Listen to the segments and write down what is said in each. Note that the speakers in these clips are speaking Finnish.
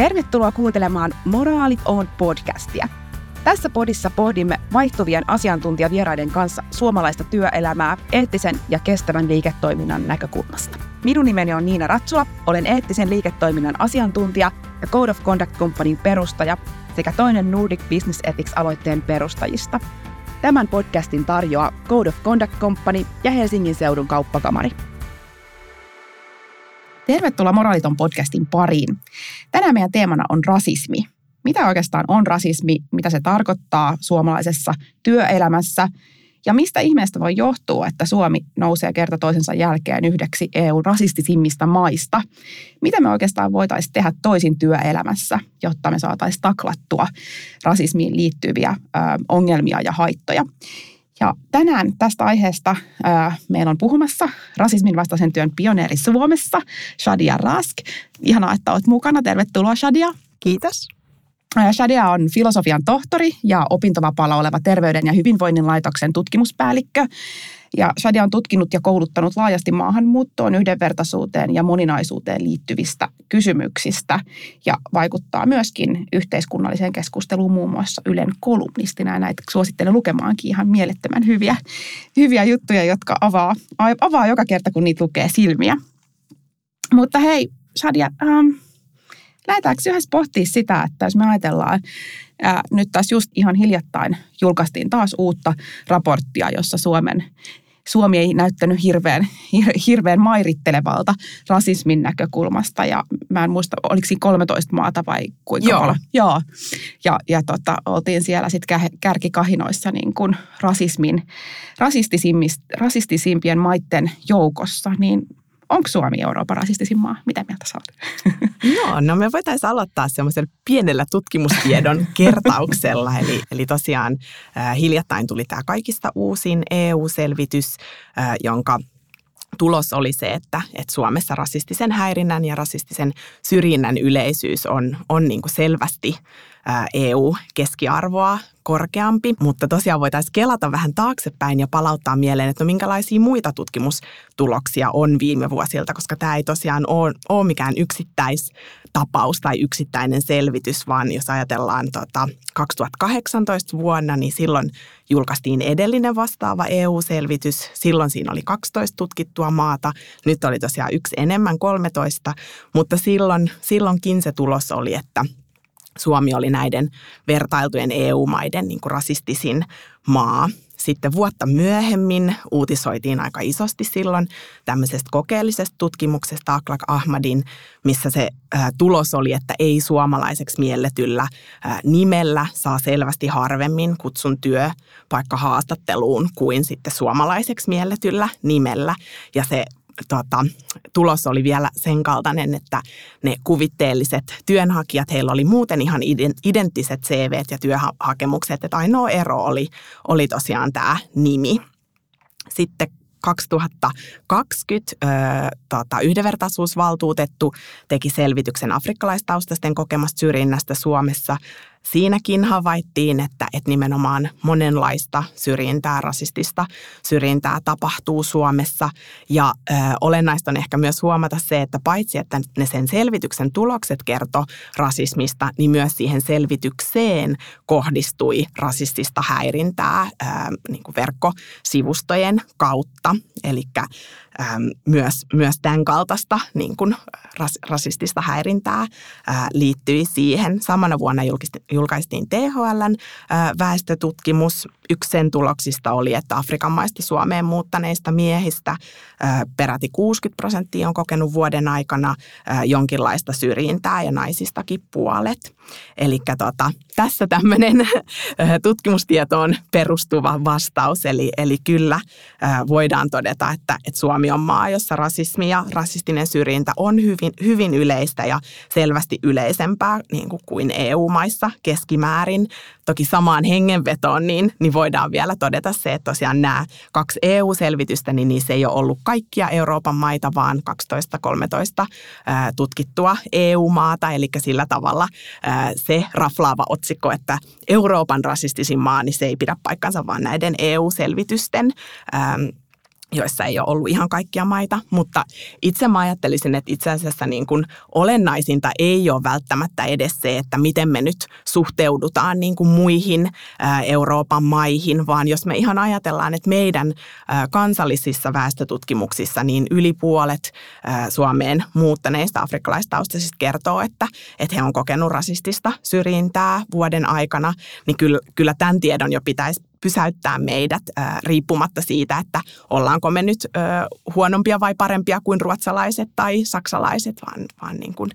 Tervetuloa kuuntelemaan Moraalit on podcastia. Tässä podissa pohdimme vaihtuvien asiantuntijavieraiden kanssa suomalaista työelämää eettisen ja kestävän liiketoiminnan näkökulmasta. Minun nimeni on Niina Ratsula, olen eettisen liiketoiminnan asiantuntija ja Code of Conduct Companyn perustaja sekä toinen Nordic Business Ethics-aloitteen perustajista. Tämän podcastin tarjoaa Code of Conduct Company ja Helsingin seudun kauppakamari. Tervetuloa Moraaliton podcastin pariin. Tänään meidän teemana on rasismi. Mitä oikeastaan on rasismi, mitä se tarkoittaa suomalaisessa työelämässä ja mistä ihmeestä voi johtua, että Suomi nousee kerta toisensa jälkeen yhdeksi EUn rasistisimmista maista? Mitä me oikeastaan voitaisiin tehdä toisin työelämässä, jotta me saataisiin taklattua rasismiin liittyviä ö, ongelmia ja haittoja? Ja tänään tästä aiheesta ää, meillä on puhumassa rasismin vastaisen työn pioneeri Suomessa, Shadia Rask. Ihanaa, että olet mukana. Tervetuloa Shadia. Kiitos. Shadia on filosofian tohtori ja opintovapaalla oleva Terveyden ja hyvinvoinnin laitoksen tutkimuspäällikkö. Ja Shadia on tutkinut ja kouluttanut laajasti maahanmuuttoon, yhdenvertaisuuteen ja moninaisuuteen liittyvistä kysymyksistä ja vaikuttaa myöskin yhteiskunnalliseen keskusteluun muun muassa Ylen kolumnistina. Ja näitä suosittelen lukemaankin ihan mielettömän hyviä, hyviä juttuja, jotka avaa, avaa joka kerta, kun niitä lukee silmiä. Mutta hei, Shadia, ähm, lähdetäänkö yhdessä pohtia sitä, että jos me ajatellaan, ää, nyt taas just ihan hiljattain julkaistiin taas uutta raporttia, jossa Suomen Suomi ei näyttänyt hirveän, hirveän mairittelevalta rasismin näkökulmasta ja mä en muista, oliko siinä 13 maata vai kuinka Joo. paljon. Joo. Ja, ja tota, oltiin siellä sitten kärkikahinoissa niin kuin rasismin, rasistisimpien maiden joukossa, niin onko Suomi Euroopan rasistisin maa? Mitä mieltä sä oot? Joo, no me voitaisiin aloittaa semmoisella pienellä tutkimustiedon kertauksella. Eli, eli tosiaan äh, hiljattain tuli tämä kaikista uusin EU-selvitys, äh, jonka tulos oli se, että, että Suomessa rasistisen häirinnän ja rasistisen syrjinnän yleisyys on, on niin kuin selvästi EU-keskiarvoa korkeampi, mutta tosiaan voitaisiin kelata vähän taaksepäin ja palauttaa mieleen, että no minkälaisia muita tutkimustuloksia on viime vuosilta, koska tämä ei tosiaan ole, ole mikään yksittäistapaus tai yksittäinen selvitys, vaan jos ajatellaan tota 2018 vuonna, niin silloin julkaistiin edellinen vastaava EU-selvitys. Silloin siinä oli 12 tutkittua maata, nyt oli tosiaan yksi enemmän 13, mutta silloin, silloinkin se tulos oli, että Suomi oli näiden vertailtujen EU-maiden niin kuin rasistisin maa. Sitten vuotta myöhemmin uutisoitiin aika isosti silloin tämmöisestä kokeellisesta tutkimuksesta Aklak Ahmadin, missä se ä, tulos oli, että ei suomalaiseksi mielletyllä ä, nimellä saa selvästi harvemmin kutsun työpaikkahaastatteluun kuin sitten suomalaiseksi mielletyllä nimellä. Ja se tota, tulos oli vielä sen kaltainen, että ne kuvitteelliset työnhakijat, heillä oli muuten ihan identtiset CV ja työhakemukset, että ainoa ero oli, oli tosiaan tämä nimi. Sitten 2020 ö, tota, yhdenvertaisuusvaltuutettu teki selvityksen afrikkalaistaustaisten kokemasta syrjinnästä Suomessa siinäkin havaittiin, että, että nimenomaan monenlaista syrjintää, rasistista syrjintää tapahtuu Suomessa. Ja ö, olennaista on ehkä myös huomata se, että paitsi että ne sen selvityksen tulokset kertoi rasismista, niin myös siihen selvitykseen kohdistui rasistista häirintää ö, niin kuin verkkosivustojen kautta. Eli myös, myös tämän kaltaista niin kuin ras, rasistista häirintää ää, liittyi siihen. Samana vuonna julkaistiin THLn ää, väestötutkimus. Yksi sen tuloksista oli, että Afrikan maista Suomeen muuttaneista miehistä ää, peräti 60 prosenttia on kokenut vuoden aikana jonkinlaista syrjintää ja naisistakin puolet. Eli tota, tässä tämmöinen tutkimustietoon perustuva vastaus. Eli, eli kyllä voidaan todeta, että, että Suomi on maa, jossa rasismi ja rasistinen syrjintä on hyvin, hyvin yleistä ja selvästi yleisempää niin kuin, kuin EU-maissa keskimäärin. Toki samaan hengenvetoon niin, niin voidaan vielä todeta se, että tosiaan nämä kaksi EU-selvitystä, niin niissä ei ole ollut kaikkia Euroopan maita, vaan 12-13 tutkittua EU-maata. Eli sillä tavalla se raflaava otsikko, että Euroopan rasistisin maa, niin se ei pidä paikkansa, vaan näiden EU-selvitysten joissa ei ole ollut ihan kaikkia maita, mutta itse mä ajattelisin, että itse asiassa niin kuin olennaisinta ei ole välttämättä edes se, että miten me nyt suhteudutaan niin kuin muihin Euroopan maihin, vaan jos me ihan ajatellaan, että meidän kansallisissa väestötutkimuksissa niin yli puolet Suomeen muuttaneista afrikkalaistaustaisista kertoo, että, että he on kokenut rasistista syrjintää vuoden aikana, niin kyllä, kyllä tämän tiedon jo pitäisi pysäyttää meidät riippumatta siitä, että ollaanko me nyt huonompia vai parempia kuin ruotsalaiset tai saksalaiset, vaan, vaan niin kuin,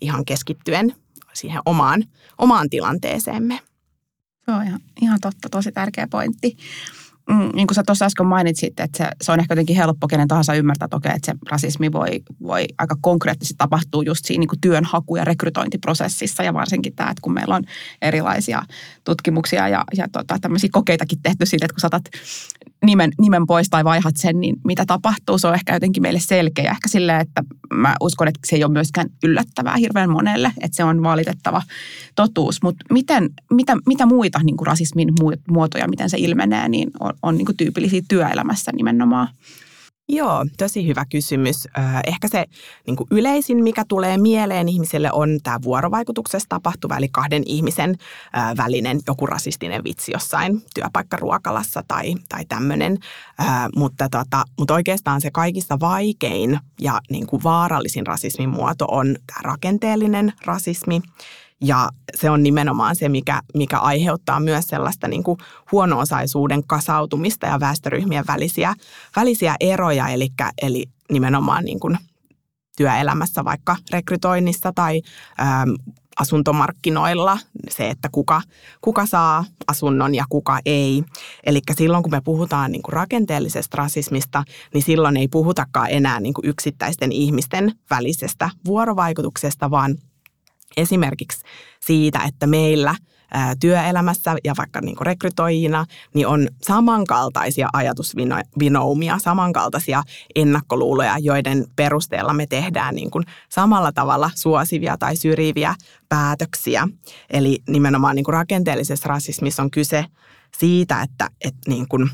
ihan keskittyen siihen omaan, omaan tilanteeseemme. Se on ihan, ihan totta, tosi tärkeä pointti mm, niin kuin sä tuossa äsken mainitsit, että se, se on ehkä jotenkin helppo kenen tahansa ymmärtää, että, okei, että se rasismi voi, voi aika konkreettisesti tapahtua just siinä niin kuin työnhaku- ja rekrytointiprosessissa ja varsinkin tämä, että kun meillä on erilaisia tutkimuksia ja, ja tota, tämmöisiä kokeitakin tehty siitä, että kun saatat nimen, nimen pois tai vaihat sen, niin mitä tapahtuu, se on ehkä jotenkin meille selkeä. Ehkä silleen, että mä uskon, että se ei ole myöskään yllättävää hirveän monelle, että se on valitettava totuus. Mutta miten, mitä, mitä muita niin kuin rasismin muotoja, miten se ilmenee, niin on, on niin kuin tyypillisiä työelämässä nimenomaan? Joo, tosi hyvä kysymys. Ehkä se niin yleisin, mikä tulee mieleen ihmiselle, on tämä vuorovaikutuksessa tapahtuva, eli kahden ihmisen välinen joku rasistinen vitsi jossain työpaikkaruokalassa tai, tai tämmöinen. Mutta, tota, mutta oikeastaan se kaikista vaikein ja niin kuin vaarallisin rasismin muoto on tämä rakenteellinen rasismi. Ja se on nimenomaan se, mikä, mikä aiheuttaa myös sellaista niin kuin huono-osaisuuden kasautumista ja väestöryhmien välisiä, välisiä eroja, eli, eli nimenomaan niin kuin työelämässä, vaikka rekrytoinnissa tai äm, asuntomarkkinoilla, se, että kuka, kuka saa asunnon ja kuka ei. Eli silloin, kun me puhutaan niin kuin rakenteellisesta rasismista, niin silloin ei puhutakaan enää niin kuin yksittäisten ihmisten välisestä vuorovaikutuksesta, vaan – esimerkiksi siitä, että meillä työelämässä ja vaikka niin rekrytoijina, niin on samankaltaisia ajatusvinoumia, samankaltaisia ennakkoluuloja, joiden perusteella me tehdään niin kuin samalla tavalla suosivia tai syrjiviä päätöksiä. Eli nimenomaan niin kuin rakenteellisessa rasismissa on kyse siitä, että, että niin kuin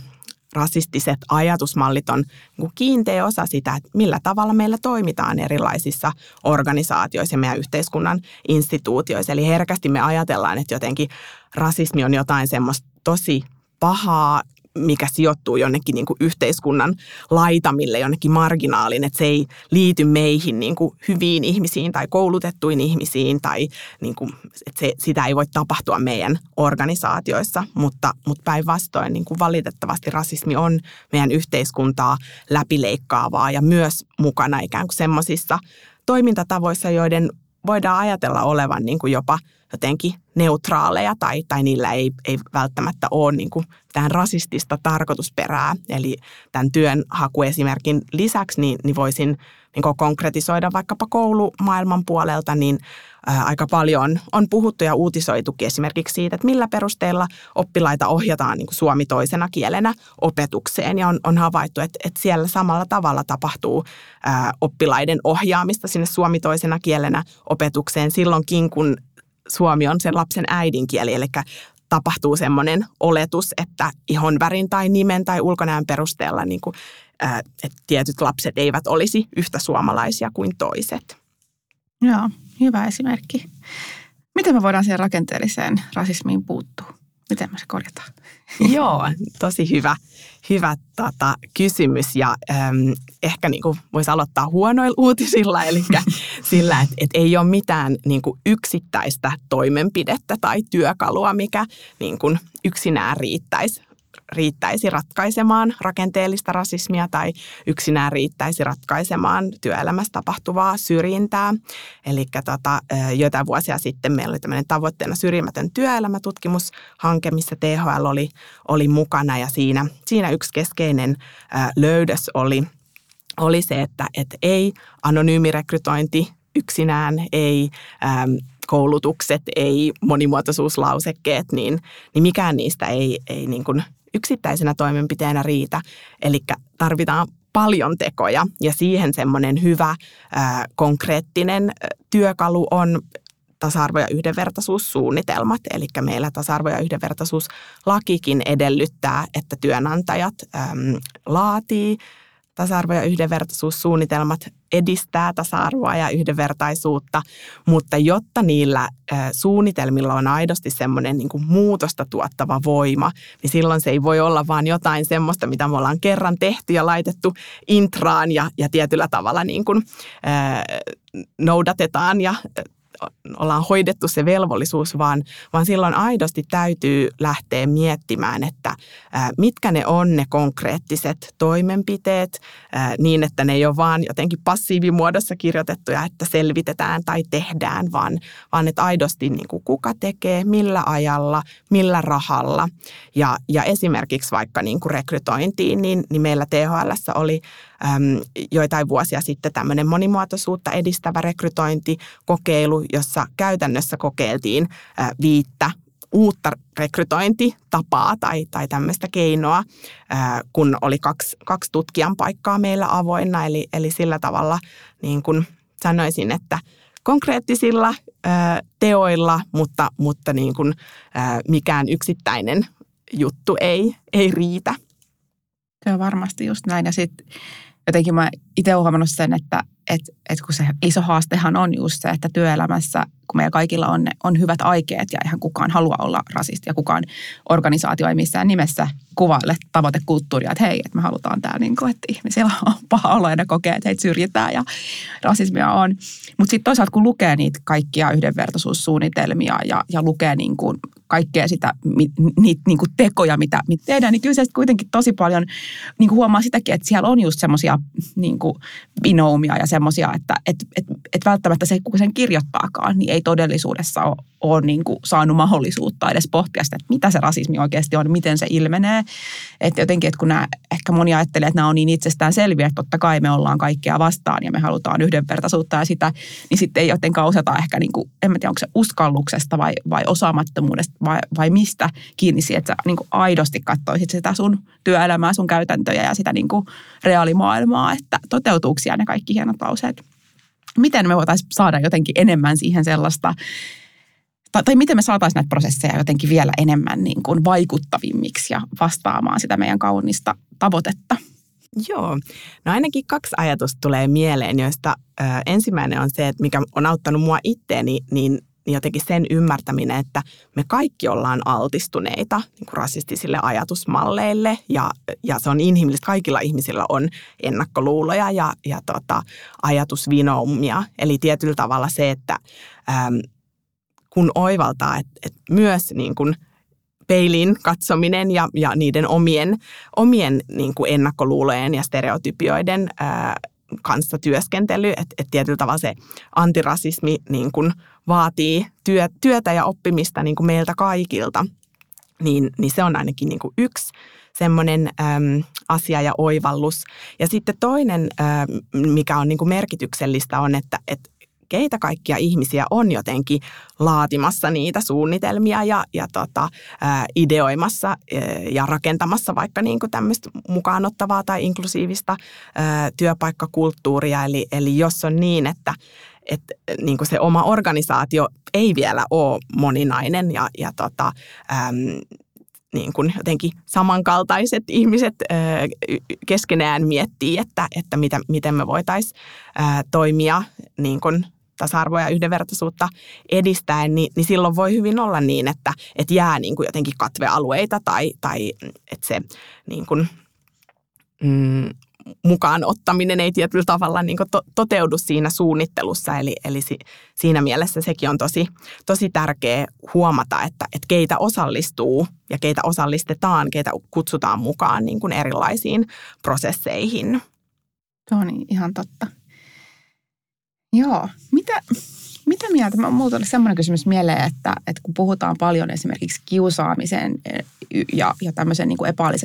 rasistiset ajatusmallit on niin kiinteä osa sitä, että millä tavalla meillä toimitaan erilaisissa organisaatioissa ja meidän yhteiskunnan instituutioissa. Eli herkästi me ajatellaan, että jotenkin rasismi on jotain semmoista tosi pahaa, mikä sijoittuu jonnekin niin kuin yhteiskunnan laitamille, jonnekin marginaaliin, että se ei liity meihin niin kuin hyviin ihmisiin tai koulutettuihin ihmisiin tai niin kuin, että se, sitä ei voi tapahtua meidän organisaatioissa, mutta, mutta päinvastoin niin kuin valitettavasti rasismi on meidän yhteiskuntaa läpileikkaavaa ja myös mukana ikään kuin semmoisissa toimintatavoissa, joiden voidaan ajatella olevan niin kuin jopa jotenkin neutraaleja tai, tai niillä ei, ei välttämättä ole niin kuin tämän rasistista tarkoitusperää. Eli tämän työnhakuesimerkin lisäksi niin, niin voisin niin konkretisoida vaikkapa koulumaailman puolelta, niin aika paljon on puhuttu ja uutisoitukin esimerkiksi siitä, että millä perusteella oppilaita ohjataan niin kuin suomi toisena kielenä opetukseen. Ja on, on havaittu, että, että siellä samalla tavalla tapahtuu ää, oppilaiden ohjaamista sinne suomi toisena kielenä opetukseen silloinkin, kun suomi on sen lapsen äidinkieli, eli tapahtuu semmoinen oletus, että ihonvärin tai nimen tai ulkonäön perusteella niin kuin, että tietyt lapset eivät olisi yhtä suomalaisia kuin toiset. Joo, hyvä esimerkki. Miten me voidaan siihen rakenteelliseen rasismiin puuttua? Miten me se korjataan? Joo, tosi hyvä, hyvä tota, kysymys ja äm, ehkä niin voisi aloittaa huonoilla uutisilla, eli sillä, että et ei ole mitään niin kuin yksittäistä toimenpidettä tai työkalua, mikä niin kuin yksinään riittäisi riittäisi ratkaisemaan rakenteellista rasismia tai yksinään riittäisi ratkaisemaan työelämässä tapahtuvaa syrjintää. Eli tota, joitain vuosia sitten meillä oli tämmöinen tavoitteena syrjimätön työelämätutkimushanke, missä THL oli, oli mukana ja siinä, siinä yksi keskeinen löydös oli, oli se, että, että ei anonyymi rekrytointi yksinään, ei äm, koulutukset, ei monimuotoisuuslausekkeet, niin, niin mikään niistä ei, ei niin kuin yksittäisenä toimenpiteenä riitä. Eli tarvitaan paljon tekoja ja siihen semmoinen hyvä konkreettinen työkalu on tasa-arvo- ja yhdenvertaisuussuunnitelmat. Eli meillä tasa-arvo- ja yhdenvertaisuuslakikin edellyttää, että työnantajat äm, laatii tasa-arvo- ja yhdenvertaisuussuunnitelmat edistää tasa-arvoa ja yhdenvertaisuutta, mutta jotta niillä suunnitelmilla on aidosti semmoinen niin muutosta tuottava voima, niin silloin se ei voi olla vaan jotain semmoista, mitä me ollaan kerran tehty ja laitettu intraan ja, ja tietyllä tavalla niin kuin, ää, noudatetaan ja ollaan hoidettu se velvollisuus, vaan, vaan silloin aidosti täytyy lähteä miettimään, että mitkä ne on ne konkreettiset toimenpiteet niin, että ne ei ole vaan jotenkin passiivimuodossa kirjoitettuja, että selvitetään tai tehdään, vaan, vaan että aidosti niin kuin kuka tekee, millä ajalla, millä rahalla. Ja, ja esimerkiksi vaikka niin kuin rekrytointiin, niin, niin meillä THL oli joitain vuosia sitten tämmöinen monimuotoisuutta edistävä rekrytointikokeilu, jossa käytännössä kokeiltiin viittä uutta rekrytointitapaa tai, tai tämmöistä keinoa, kun oli kaksi, kaksi tutkijan paikkaa meillä avoinna. Eli, eli sillä tavalla niin kuin sanoisin, että konkreettisilla teoilla, mutta, mutta niin kuin, mikään yksittäinen juttu ei, ei riitä. Se on varmasti just näin. Ja sitten jotenkin mä itse huomannut sen, että et, et kun se iso haastehan on just se, että työelämässä, kun meillä kaikilla on, on hyvät aikeet ja eihän kukaan halua olla rasisti ja kukaan organisaatio ei missään nimessä kuvaile tavoitekulttuuria, että hei, että me halutaan tämä, niin kuin, että ihmisillä on paha olo ja kokee, että heitä syrjitään ja rasismia on. Mutta sitten toisaalta kun lukee niitä kaikkia yhdenvertaisuussuunnitelmia ja, ja lukee niin kuin kaikkea sitä, niitä niin tekoja, mitä, mitä tehdään, niin kyllä se kuitenkin tosi paljon niin huomaa sitäkin, että siellä on just semmoisia niin binoumia ja semmoisia, että et, et, et välttämättä se, kun sen kirjoittaakaan, niin ei todellisuudessa ole, ole niin kuin saanut mahdollisuutta edes pohtia sitä, että mitä se rasismi oikeasti on, miten se ilmenee. Että jotenkin, että kun nämä, ehkä moni ajattelee, että nämä on niin itsestään selviä, että totta kai me ollaan kaikkea vastaan ja me halutaan yhdenvertaisuutta ja sitä, niin sitten ei jotenkaan osata ehkä, niin kuin, en tiedä, onko se uskalluksesta vai, vai osaamattomuudesta vai, vai mistä kiinni että sä niin kuin aidosti katsoisit sitä sun työelämää, sun käytäntöjä ja sitä niin kuin reaalimaailmaa, että toteutuuko ne kaikki hienot lauseet. Miten me voitaisiin saada jotenkin enemmän siihen sellaista, tai, tai miten me saataisiin näitä prosesseja jotenkin vielä enemmän niin kuin vaikuttavimmiksi ja vastaamaan sitä meidän kaunista tavoitetta? Joo, no ainakin kaksi ajatusta tulee mieleen, joista ö, ensimmäinen on se, että mikä on auttanut mua itteeni, niin niin jotenkin sen ymmärtäminen, että me kaikki ollaan altistuneita niin kuin rasistisille ajatusmalleille ja, ja se on inhimillistä. Kaikilla ihmisillä on ennakkoluuloja ja, ja tota, ajatusvinoumia. Eli tietyllä tavalla se, että äm, kun oivaltaa, että, että myös niin kuin peiliin katsominen ja, ja niiden omien, omien niin kuin ennakkoluulojen ja stereotypioiden ää, kanssa työskentely, että, että tietyllä tavalla se antirasismi niin kuin vaatii työ, työtä ja oppimista niin kuin meiltä kaikilta, niin, niin se on ainakin niin yksi semmoinen äm, asia ja oivallus. Ja sitten toinen, äm, mikä on niin merkityksellistä, on, että, että keitä kaikkia ihmisiä on jotenkin laatimassa niitä suunnitelmia ja, ja tota, ää, ideoimassa ja rakentamassa vaikka niin kuin tämmöistä mukaanottavaa tai inklusiivista ää, työpaikkakulttuuria. Eli, eli jos on niin, että että niin se oma organisaatio ei vielä ole moninainen ja, ja tota, äm, niin kuin jotenkin samankaltaiset ihmiset keskenään miettii, että, että mitä, miten me voitaisiin toimia niin kuin tasa-arvoa ja yhdenvertaisuutta edistäen, niin, niin silloin voi hyvin olla niin, että, että jää niin kuin jotenkin katvealueita tai, tai että se niin kuin, mm, mukaan ottaminen ei tietyllä tavalla niin to, toteudu siinä suunnittelussa. Eli, eli si, siinä mielessä sekin on tosi, tosi tärkeä huomata, että, että keitä osallistuu ja keitä osallistetaan, keitä kutsutaan mukaan niin kuin erilaisiin prosesseihin. Se on ihan totta. Joo. Mitä, mitä mieltä? Minulla tuli sellainen kysymys mieleen, että, että kun puhutaan paljon esimerkiksi kiusaamisen e, ja, ja tämmöisen niin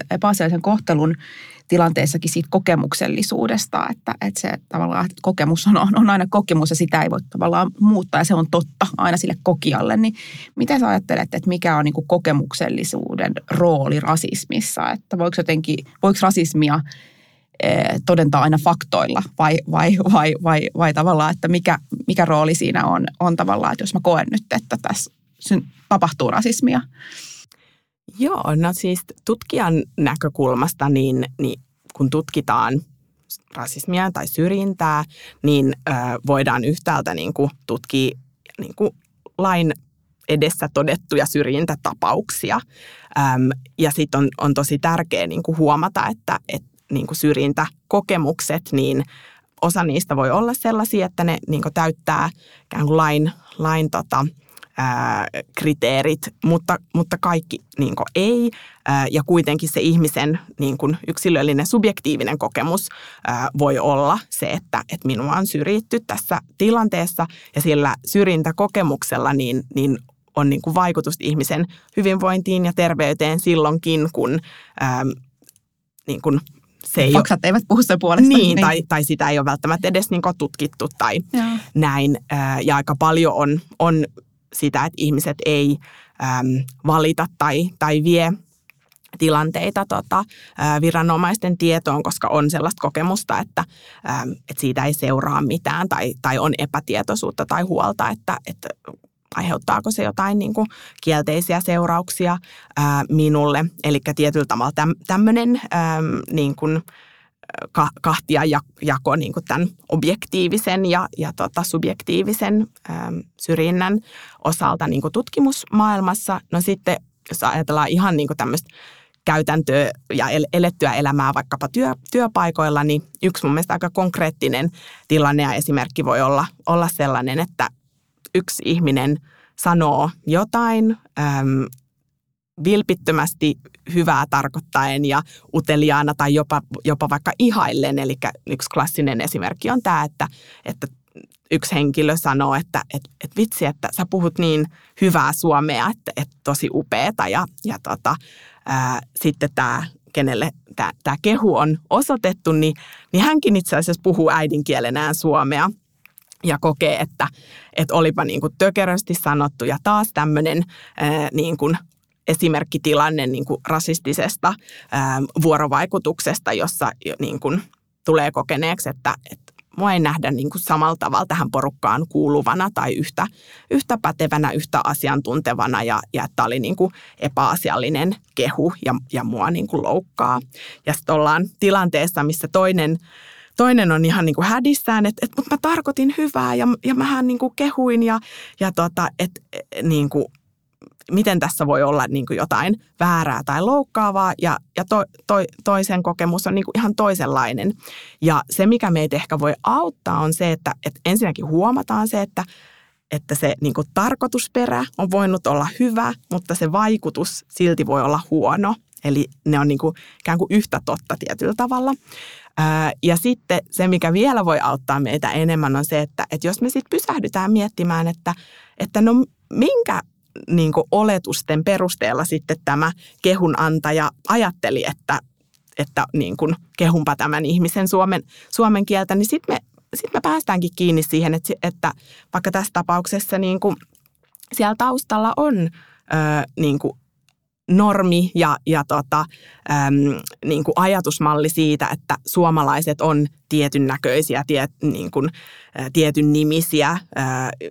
epäasiallisen kohtelun tilanteessakin siitä kokemuksellisuudesta, että, että se tavallaan että kokemus on, on aina kokemus ja sitä ei voi tavallaan muuttaa ja se on totta aina sille kokijalle. Niin miten sä ajattelet, että mikä on niin kokemuksellisuuden rooli rasismissa? Että voiko jotenkin, voiko rasismia todentaa aina faktoilla vai, vai, vai, vai, vai tavallaan, että mikä, mikä rooli siinä on, on tavallaan, että jos mä koen nyt, että tässä tapahtuu rasismia. Joo, no siis tutkijan näkökulmasta, niin, niin kun tutkitaan rasismia tai syrjintää, niin ö, voidaan yhtäältä niin kuin tutkia niin kuin lain edessä todettuja syrjintätapauksia. Öm, ja sitten on, on tosi tärkeää niin huomata, että et, niin kuin syrjintäkokemukset, niin osa niistä voi olla sellaisia, että ne niin kuin täyttää ikään kuin lain, lain tota, ää, kriteerit, mutta, mutta kaikki niin kuin ei. Ää, ja kuitenkin se ihmisen niin kuin yksilöllinen subjektiivinen kokemus ää, voi olla se, että, että minua on syrjitty tässä tilanteessa ja sillä syrjintäkokemuksella niin, niin on niin kuin vaikutus ihmisen hyvinvointiin ja terveyteen silloinkin, kun ää, niin kuin se ei Faksat ole, eivät puhu sen puolesta. Niin, niin. Tai, tai sitä ei ole välttämättä edes niin tutkittu tai Joo. näin. Ja aika paljon on, on sitä, että ihmiset ei äm, valita tai, tai vie tilanteita tota, viranomaisten tietoon, koska on sellaista kokemusta, että, että siitä ei seuraa mitään tai, tai on epätietoisuutta tai huolta, että, että aiheuttaako se jotain niin kuin kielteisiä seurauksia ää, minulle. Eli tietyllä tavalla täm, tämmöinen ää, niin kuin, ka, kahtia jako niin kuin tämän objektiivisen ja, ja tota subjektiivisen ää, syrjinnän osalta niin kuin tutkimusmaailmassa. No sitten, jos ajatellaan ihan niin kuin tämmöistä käytäntöä ja elettyä elämää vaikkapa työ, työpaikoilla, niin yksi mun mielestä aika konkreettinen tilanne ja esimerkki voi olla, olla sellainen, että yksi ihminen sanoo jotain äm, vilpittömästi hyvää tarkoittaen ja uteliaana tai jopa, jopa vaikka ihaillen. Eli yksi klassinen esimerkki on tämä, että, että yksi henkilö sanoo, että et, et vitsi, että sä puhut niin hyvää suomea, että et tosi upeeta. Ja, ja tota, ää, sitten tämä kenelle tämä kehu on osoitettu, niin, niin hänkin itse asiassa puhuu äidinkielenään suomea ja kokee, että, että olipa niin kuin tökerösti sanottu ja taas tämmöinen niin kuin esimerkkitilanne niin kuin rasistisesta ää, vuorovaikutuksesta, jossa niin kuin tulee kokeneeksi, että, että mua ei nähdä niin kuin samalla tavalla tähän porukkaan kuuluvana tai yhtä, yhtä pätevänä, yhtä asiantuntevana ja, ja että oli niin kuin epäasiallinen kehu ja, ja mua niin kuin loukkaa. Ja sitten ollaan tilanteessa, missä toinen toinen on ihan niin kuin hädissään, että, että mutta mä tarkoitin hyvää ja, ja mähän niin kuin kehuin ja, ja tota, että niin kuin, miten tässä voi olla niin kuin jotain väärää tai loukkaavaa ja, ja to, to, toisen kokemus on niin kuin ihan toisenlainen. Ja se, mikä meitä ehkä voi auttaa on se, että, että ensinnäkin huomataan se, että, että se niin kuin tarkoitusperä on voinut olla hyvä, mutta se vaikutus silti voi olla huono. Eli ne on niin kuin ikään kuin yhtä totta tietyllä tavalla. Ja sitten se, mikä vielä voi auttaa meitä enemmän, on se, että, että jos me sitten pysähdytään miettimään, että, että no minkä niin oletusten perusteella sitten tämä kehun antaja ajatteli, että, että niin kuin kehunpa tämän ihmisen suomen, suomen kieltä, niin sitten me, sit me päästäänkin kiinni siihen, että, että vaikka tässä tapauksessa niin kuin siellä taustalla on ö, niin kuin normi ja, ja tota, äm, niin kuin ajatusmalli siitä, että suomalaiset on tietyn näköisiä, tie, niin kuin, ä, tietyn nimisiä, ä,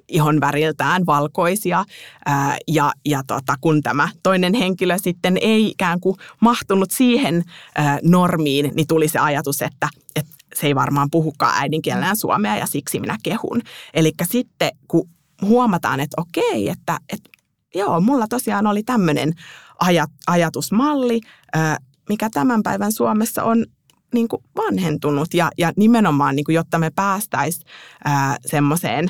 ihon väriltään valkoisia. Ä, ja ja tota, kun tämä toinen henkilö sitten ei ikään kuin mahtunut siihen ä, normiin, niin tuli se ajatus, että, että se ei varmaan puhukaan äidinkielellä suomea ja siksi minä kehun. Eli sitten kun huomataan, että okei, että, että joo, mulla tosiaan oli tämmöinen ajat, ajatusmalli, mikä tämän päivän Suomessa on niin kuin vanhentunut ja, ja nimenomaan, niin kuin, jotta me päästäisiin semmoiseen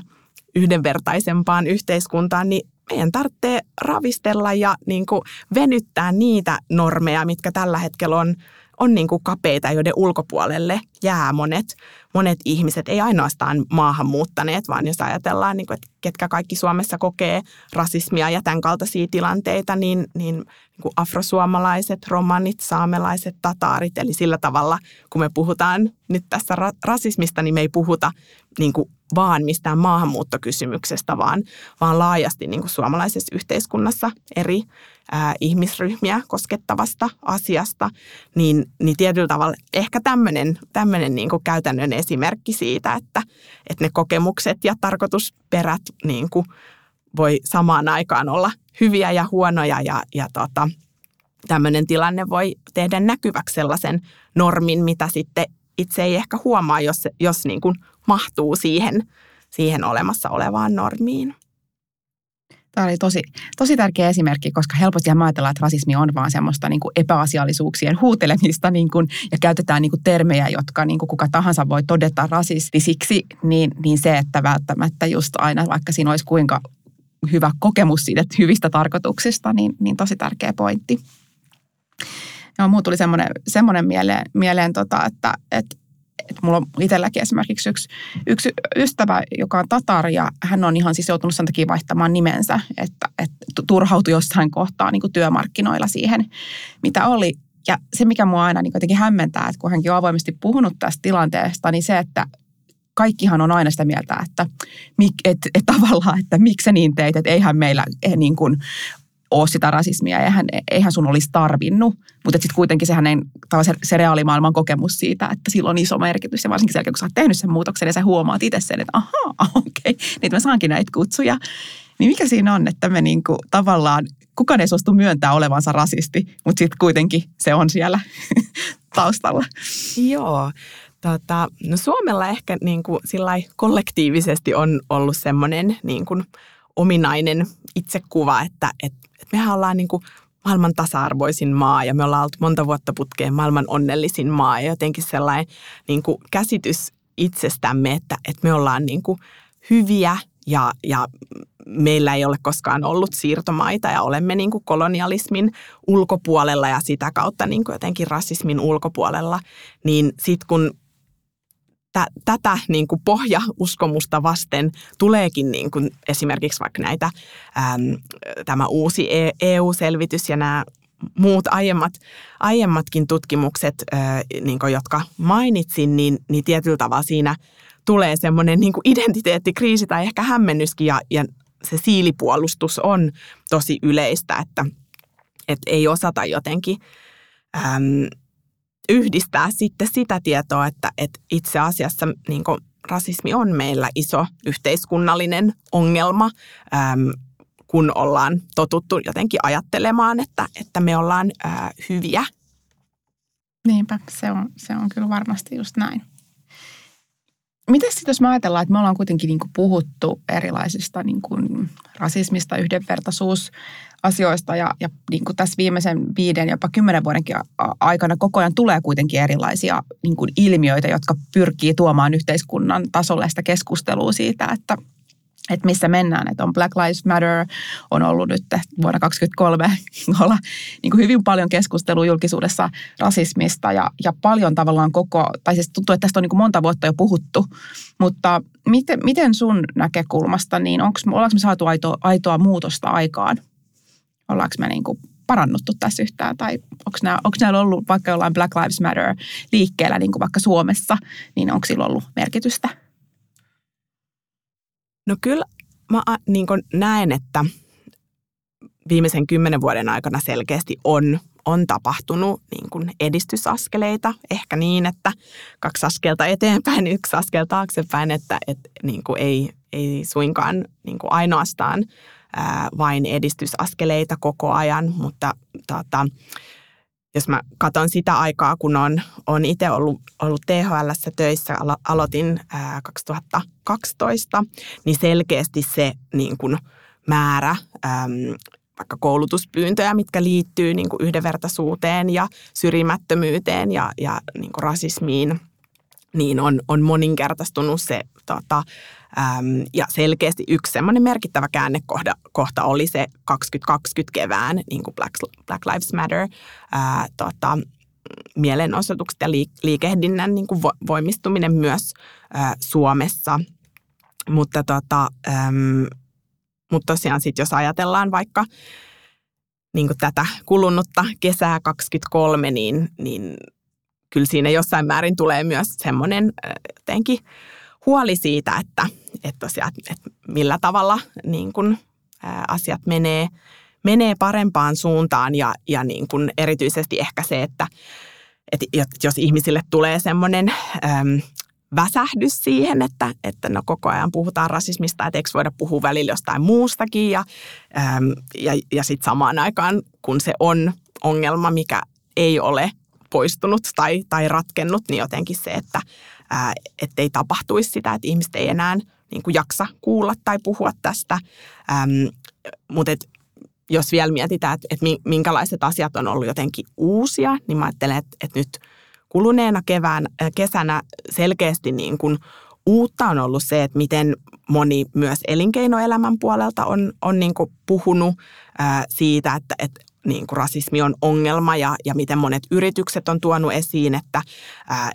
yhdenvertaisempaan yhteiskuntaan, niin meidän tarvitsee ravistella ja niin kuin venyttää niitä normeja, mitkä tällä hetkellä on on niin kuin kapeita, joiden ulkopuolelle jää monet, monet ihmiset, ei ainoastaan maahanmuuttaneet, vaan jos ajatellaan, niin kuin, että ketkä kaikki Suomessa kokee rasismia ja tämän kaltaisia tilanteita, niin, niin, niin kuin afrosuomalaiset, romanit, saamelaiset, tataarit. Eli sillä tavalla, kun me puhutaan nyt tässä rasismista, niin me ei puhuta niin kuin vaan mistään maahanmuuttokysymyksestä, vaan, vaan laajasti niin kuin suomalaisessa yhteiskunnassa eri ää, ihmisryhmiä koskettavasta asiasta, niin, niin tietyllä tavalla ehkä tämmöinen, niin käytännön esimerkki siitä, että, että ne kokemukset ja tarkoitusperät niin kuin voi samaan aikaan olla hyviä ja huonoja ja, ja tota, tämmöinen tilanne voi tehdä näkyväksi sellaisen normin, mitä sitten itse ei ehkä huomaa, jos, jos niin kuin mahtuu siihen, siihen olemassa olevaan normiin. Tämä oli tosi, tosi tärkeä esimerkki, koska helposti ajatellaan, että rasismi on vaan semmoista niin kuin epäasiallisuuksien huutelemista niin kuin, ja käytetään niin kuin termejä, jotka niin kuin kuka tahansa voi todeta rasistisiksi, niin, niin se, että välttämättä just aina, vaikka siinä olisi kuinka hyvä kokemus siitä hyvistä tarkoituksista, niin, niin tosi tärkeä pointti. Ja mulla tuli semmoinen, semmoinen mieleen, mieleen tota, että, että että mulla on itselläkin esimerkiksi yksi, yksi ystävä, joka on Tatar ja hän on ihan siis joutunut sen takia vaihtamaan nimensä, että, että turhautui jossain kohtaa niin kuin työmarkkinoilla siihen, mitä oli. Ja se, mikä mua aina niin jotenkin hämmentää, että kun hänkin on avoimesti puhunut tästä tilanteesta, niin se, että kaikkihan on aina sitä mieltä, että, että, että tavallaan, että miksi niin teit, että eihän meillä eh, niin kuin ole sitä rasismia, eihän, eihän sun olisi tarvinnut. Mutta sitten kuitenkin sehän ei, se, se reaalimaailman kokemus siitä, että sillä on iso merkitys. Ja varsinkin sen kun sä oot tehnyt sen muutoksen ja sä huomaat itse sen, että ahaa, okei, okay, niin mä saankin näitä kutsuja. Niin mikä siinä on, että me niinku, tavallaan, kukaan ei suostu myöntää olevansa rasisti, mutta sitten kuitenkin se on siellä taustalla. Joo, Tota, no Suomella ehkä niin kuin kollektiivisesti on ollut semmoinen niin kuin ominainen itsekuva, että, että, että mehän ollaan niin kuin maailman tasa-arvoisin maa ja me ollaan oltu monta vuotta putkeen maailman onnellisin maa. Ja jotenkin sellainen niin kuin käsitys itsestämme, että, että me ollaan niin kuin hyviä ja, ja meillä ei ole koskaan ollut siirtomaita ja olemme niin kuin kolonialismin ulkopuolella ja sitä kautta niin kuin jotenkin rasismin ulkopuolella, niin sitten kun t- tätä niin kuin pohjauskomusta vasten tuleekin niin kuin esimerkiksi vaikka näitä, äm, tämä uusi EU-selvitys ja nämä muut aiemmat, aiemmatkin tutkimukset, ää, niin kuin, jotka mainitsin, niin, niin tietyllä tavalla siinä tulee semmoinen niin kuin identiteettikriisi tai ehkä hämmennyskin ja, ja se siilipuolustus on tosi yleistä, että, että ei osata jotenkin äm, yhdistää sitten sitä tietoa, että, että itse asiassa niin kuin, rasismi on meillä iso yhteiskunnallinen ongelma, äm, kun ollaan totuttu jotenkin ajattelemaan, että, että me ollaan ää, hyviä. Niinpä, se on, se on kyllä varmasti just näin. Miten sitten jos me ajatellaan, että me ollaan kuitenkin niin kuin puhuttu erilaisista niin kuin rasismista, yhdenvertaisuus, asioista ja, ja niin kuin tässä viimeisen viiden, jopa kymmenen vuodenkin aikana koko ajan tulee kuitenkin erilaisia niin kuin ilmiöitä, jotka pyrkii tuomaan yhteiskunnan tasolle sitä keskustelua siitä, että että missä mennään. Että on Black Lives Matter, on ollut nyt vuonna 2023 olla niin kuin hyvin paljon keskustelua julkisuudessa rasismista ja, ja paljon tavallaan koko, tai siis tuntuu, että tästä on niin kuin monta vuotta jo puhuttu, mutta miten, miten sun näkökulmasta, niin onko, ollaanko me saatu aitoa, aitoa muutosta aikaan ollaanko me niin kuin parannuttu tässä yhtään, tai onko, näillä ollut vaikka jollain Black Lives Matter liikkeellä, niin kuin vaikka Suomessa, niin onko sillä ollut merkitystä? No kyllä mä niin kuin näen, että viimeisen kymmenen vuoden aikana selkeästi on, on tapahtunut niin kuin edistysaskeleita. Ehkä niin, että kaksi askelta eteenpäin, yksi askel taaksepäin, että, että niin kuin ei, ei suinkaan niin kuin ainoastaan – vain edistysaskeleita koko ajan, mutta tota, jos mä katson sitä aikaa, kun on, on itse ollut, ollut THL töissä, alo, aloitin ää, 2012, niin selkeästi se niin kun, määrä äm, vaikka koulutuspyyntöjä, mitkä liittyy niin kuin yhdenvertaisuuteen ja syrjimättömyyteen ja, ja niin kuin rasismiin, niin on, on moninkertaistunut se tota, äm, ja selkeästi yksi semmoinen merkittävä käännekohta kohta oli se 2020 kevään niin kuin Black, Black Lives Matter ää, tota, mielenosoitukset ja liikehdinnän niin kuin voimistuminen myös ää, Suomessa. Mutta tota, äm, mut tosiaan sitten jos ajatellaan vaikka niin kuin tätä kulunutta kesää 23, niin, niin kyllä siinä jossain määrin tulee myös semmoinen jotenkin huoli siitä, että, että, tosiaan, että millä tavalla niin kuin, ää, asiat menee, menee parempaan suuntaan ja, ja niin kuin erityisesti ehkä se, että, että jos ihmisille tulee semmoinen äm, väsähdys siihen, että, että no koko ajan puhutaan rasismista, että eikö voida puhua välillä jostain muustakin. Ja, ja, ja sitten samaan aikaan, kun se on ongelma, mikä ei ole poistunut tai, tai ratkennut, niin jotenkin se, että ettei tapahtuisi sitä, että ihmiset ei enää niin kuin jaksa kuulla tai puhua tästä. Ähm, mutta et, jos vielä mietitään, että, että minkälaiset asiat on ollut jotenkin uusia, niin mä ajattelen, että, että nyt kuluneena kevään, kesänä selkeästi niin kuin uutta on ollut se, että miten moni myös elinkeinoelämän puolelta on, on niin kuin puhunut ää, siitä, että, että niin kuin rasismi on ongelma ja, ja miten monet yritykset on tuonut esiin, että,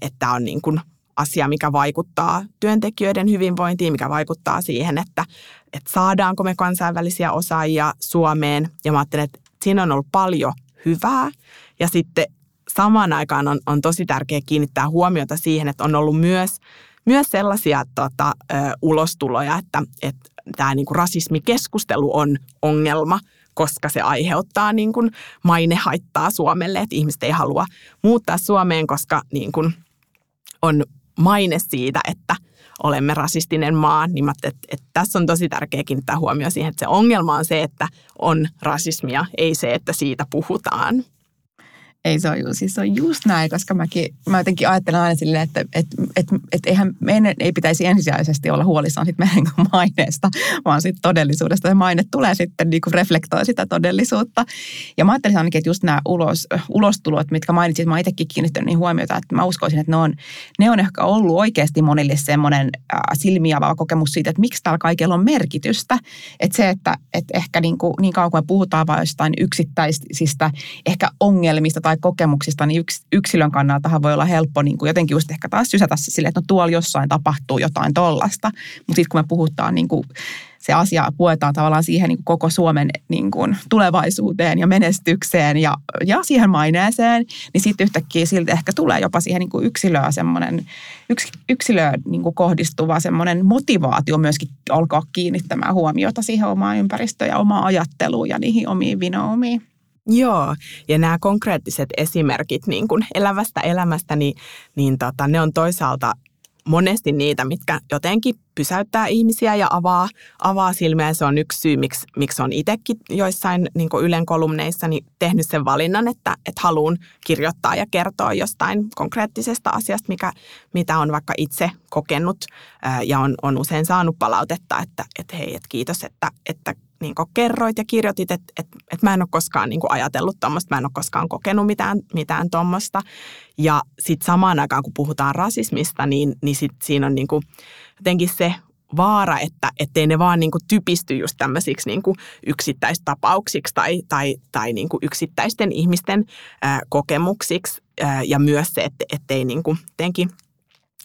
että on niin kuin asia, mikä vaikuttaa työntekijöiden hyvinvointiin, mikä vaikuttaa siihen, että, että saadaanko me kansainvälisiä osaajia Suomeen. Ja mä ajattelen, että siinä on ollut paljon hyvää. Ja sitten samaan aikaan on, on tosi tärkeää kiinnittää huomiota siihen, että on ollut myös, myös sellaisia tota, ö, ulostuloja, että, että tämä niin kuin rasismikeskustelu on ongelma, koska se aiheuttaa niin kuin mainehaittaa Suomelle, että ihmiset ei halua muuttaa Suomeen, koska niin kuin on maine siitä, että olemme rasistinen maa, niin mä että, että tässä on tosi tärkeää kiinnittää huomioon siihen, että se ongelma on se, että on rasismia, ei se, että siitä puhutaan. Ei se ole, siis se on just näin, koska mäkin, mä jotenkin ajattelen aina silleen, että et, et, et eihän meidän ei pitäisi ensisijaisesti olla huolissaan sit meidän maineesta, vaan sitten todellisuudesta. Se maine tulee sitten niin kuin reflektoi sitä todellisuutta. Ja mä ajattelin ainakin, että just nämä ulos, ulostulot, mitkä mainitsit, mä itsekin kiinnittänyt niin huomiota, että mä uskoisin, että ne on, ne on ehkä ollut oikeasti monille semmoinen äh, kokemus siitä, että miksi täällä kaikella on merkitystä. Että se, että, että ehkä niin, kuin, niin kauan kuin puhutaan vain jostain yksittäisistä ehkä ongelmista tai tai kokemuksista, niin yks, yksilön kannaltahan voi olla helppo niin kuin jotenkin just ehkä taas sysätä se sille, että no tuolla jossain tapahtuu jotain tollasta. Mutta sitten kun me puhutaan niin kuin, se asia puetaan tavallaan siihen niin kuin koko Suomen niin kuin tulevaisuuteen ja menestykseen ja, ja siihen maineeseen, niin sitten yhtäkkiä siltä ehkä tulee jopa siihen niin kuin yksilöä semmoinen, yks, yksilöön niin kuin kohdistuva semmoinen motivaatio myöskin alkaa kiinnittämään huomiota siihen omaan ympäristöön ja omaan ajatteluun ja niihin omiin vinoumiin. Joo, ja nämä konkreettiset esimerkit niin kuin elävästä elämästä, niin, niin tota, ne on toisaalta monesti niitä, mitkä jotenkin pysäyttää ihmisiä ja avaa, avaa silmiä. Se on yksi syy, miksi, miksi on itsekin joissain niin Ylen kolumneissa niin tehnyt sen valinnan, että, että haluan kirjoittaa ja kertoa jostain konkreettisesta asiasta, mikä, mitä on vaikka itse kokenut ja on, on usein saanut palautetta, että, että hei, että kiitos, että, että niin kerroit ja kirjoitit, että, että, että mä en ole koskaan niin ajatellut tuommoista, mä en ole koskaan kokenut mitään, mitään tuommoista. Ja sitten samaan aikaan, kun puhutaan rasismista, niin, niin sit siinä on niin kuin jotenkin se vaara, että ettei ne vaan niin kuin typisty just tämmöisiksi niin kuin yksittäistapauksiksi tai, tai, tai niin kuin yksittäisten ihmisten ää, kokemuksiksi. Ää, ja myös se, että ettei niin kuin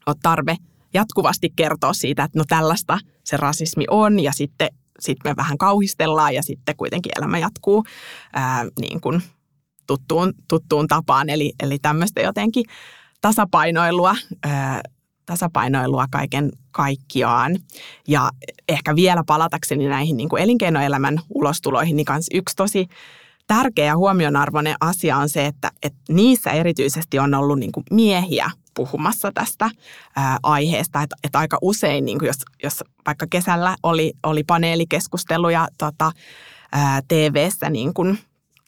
ole tarve jatkuvasti kertoa siitä, että no tällaista se rasismi on ja sitten sitten me vähän kauhistellaan ja sitten kuitenkin elämä jatkuu ää, niin kuin tuttuun, tuttuun tapaan. Eli, eli tämmöistä jotenkin tasapainoilua, ää, tasapainoilua kaiken kaikkiaan. Ja ehkä vielä palatakseni näihin niin kuin elinkeinoelämän ulostuloihin, niin kans yksi tosi tärkeä huomionarvoinen asia on se, että, että niissä erityisesti on ollut niin kuin miehiä puhumassa tästä ää, aiheesta. Että et aika usein, niin jos, jos vaikka kesällä oli, oli paneelikeskusteluja tota, ää, TV-ssä niin kuin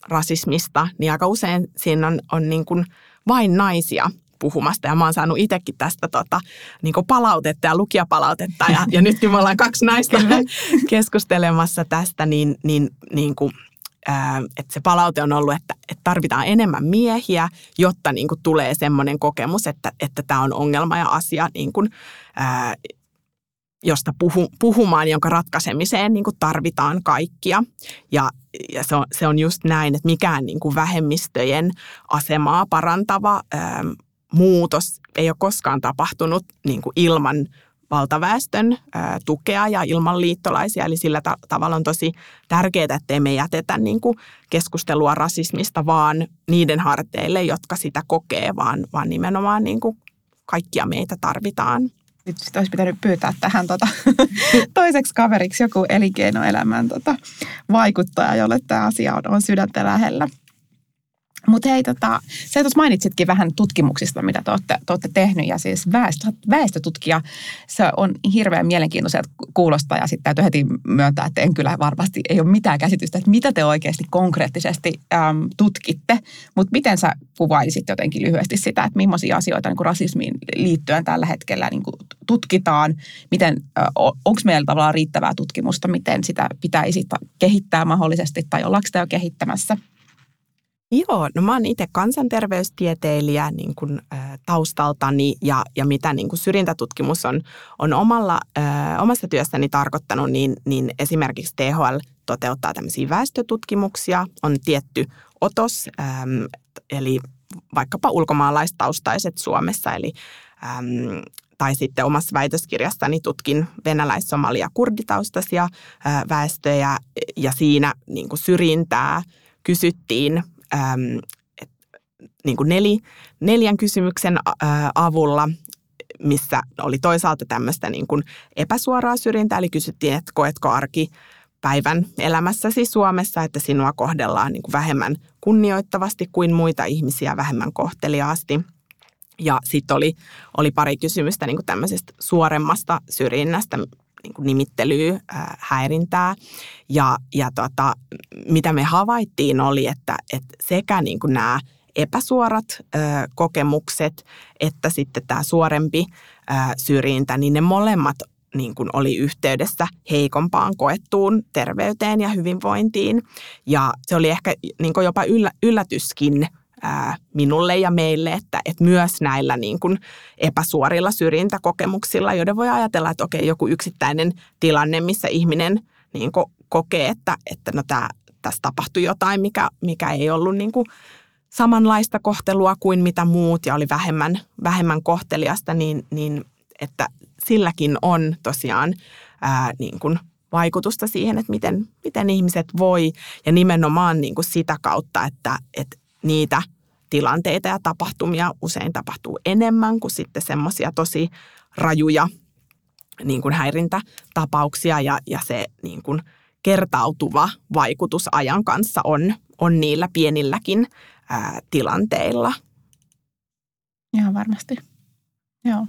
rasismista, niin aika usein siinä on, on niin kuin vain naisia puhumasta. Ja mä oon saanut itsekin tästä tota, niin palautetta ja lukijapalautetta. Ja, ja nyt kun me ollaan kaksi naista keskustelemassa tästä, niin, niin, niin kuin – että se palaute on ollut, että, että tarvitaan enemmän miehiä, jotta niin kuin tulee semmoinen kokemus, että, että tämä on ongelma ja asia, niin kuin, ää, josta puhu, puhumaan, jonka ratkaisemiseen niin kuin tarvitaan kaikkia. Ja, ja se, on, se on just näin, että mikään niin kuin vähemmistöjen asemaa parantava ää, muutos ei ole koskaan tapahtunut niin kuin ilman valtaväestön tukea ja ilman liittolaisia. Eli sillä ta- tavalla on tosi tärkeää, että me jätetä niin kuin keskustelua rasismista vaan niiden harteille, jotka sitä kokee, vaan, vaan nimenomaan niin kuin kaikkia meitä tarvitaan. Nyt sitä olisi pitänyt pyytää tähän tota, toiseksi kaveriksi joku elinkeinoelämän tota, vaikuttaja, jolle tämä asia on, on sydäntä lähellä. Mutta hei, tota, sä tuossa mainitsitkin vähän tutkimuksista, mitä te olette, te olette tehnyt, ja siis väestö, väestötutkija, se on hirveän mielenkiintoiselta kuulostaa, ja sitten täytyy heti myöntää, että en kyllä varmasti, ei ole mitään käsitystä, että mitä te oikeasti konkreettisesti äm, tutkitte, mutta miten sä kuvailisit jotenkin lyhyesti sitä, että millaisia asioita niin rasismiin liittyen tällä hetkellä niin tutkitaan, miten, onko meillä tavallaan riittävää tutkimusta, miten sitä pitäisi kehittää mahdollisesti, tai ollaanko sitä jo kehittämässä? Joo, no mä oon itse kansanterveystieteilijä niin kuin, ä, taustaltani ja, ja mitä niin kuin syrjintätutkimus on, on omalla, ä, omassa työssäni tarkoittanut, niin, niin esimerkiksi THL toteuttaa tämmöisiä väestötutkimuksia, on tietty otos, ä, eli vaikkapa ulkomaalaistaustaiset Suomessa, eli äm, tai sitten omassa väitöskirjassani tutkin venäläis-, somali- ja kurditaustaisia väestöjä ja siinä niin kuin syrjintää kysyttiin äm, et, niin kuin neli, neljän kysymyksen ä, avulla, missä oli toisaalta tämmöistä niin kuin epäsuoraa syrjintää, eli kysyttiin, että koetko arki päivän elämässäsi Suomessa, että sinua kohdellaan niin kuin vähemmän kunnioittavasti kuin muita ihmisiä, vähemmän kohteliaasti. Ja sitten oli, oli pari kysymystä niin kuin tämmöisestä suoremmasta syrjinnästä, niin kuin nimittelyä, häirintää. Ja, ja tota, mitä me havaittiin oli, että, että sekä niin kuin nämä epäsuorat kokemukset että sitten tämä suorempi syrjintä, niin ne molemmat niin kuin oli yhteydessä heikompaan koettuun terveyteen ja hyvinvointiin. Ja se oli ehkä niin kuin jopa yllä, yllätyskin minulle ja meille, että, että myös näillä niin kuin epäsuorilla syrjintäkokemuksilla, joiden voi ajatella, että okei, joku yksittäinen tilanne, missä ihminen niin kokee, että, että no tämä, tässä tapahtui jotain, mikä, mikä ei ollut niin kuin samanlaista kohtelua kuin mitä muut ja oli vähemmän, vähemmän kohteliasta, niin, niin että silläkin on tosiaan ää, niin kuin vaikutusta siihen, että miten, miten ihmiset voi ja nimenomaan niin kuin sitä kautta, että, että niitä tilanteita ja tapahtumia usein tapahtuu enemmän kuin sitten semmoisia tosi rajuja niin kuin häirintätapauksia ja, ja se niin kuin kertautuva vaikutus ajan kanssa on, on niillä pienilläkin ää, tilanteilla. Ihan varmasti. Joo.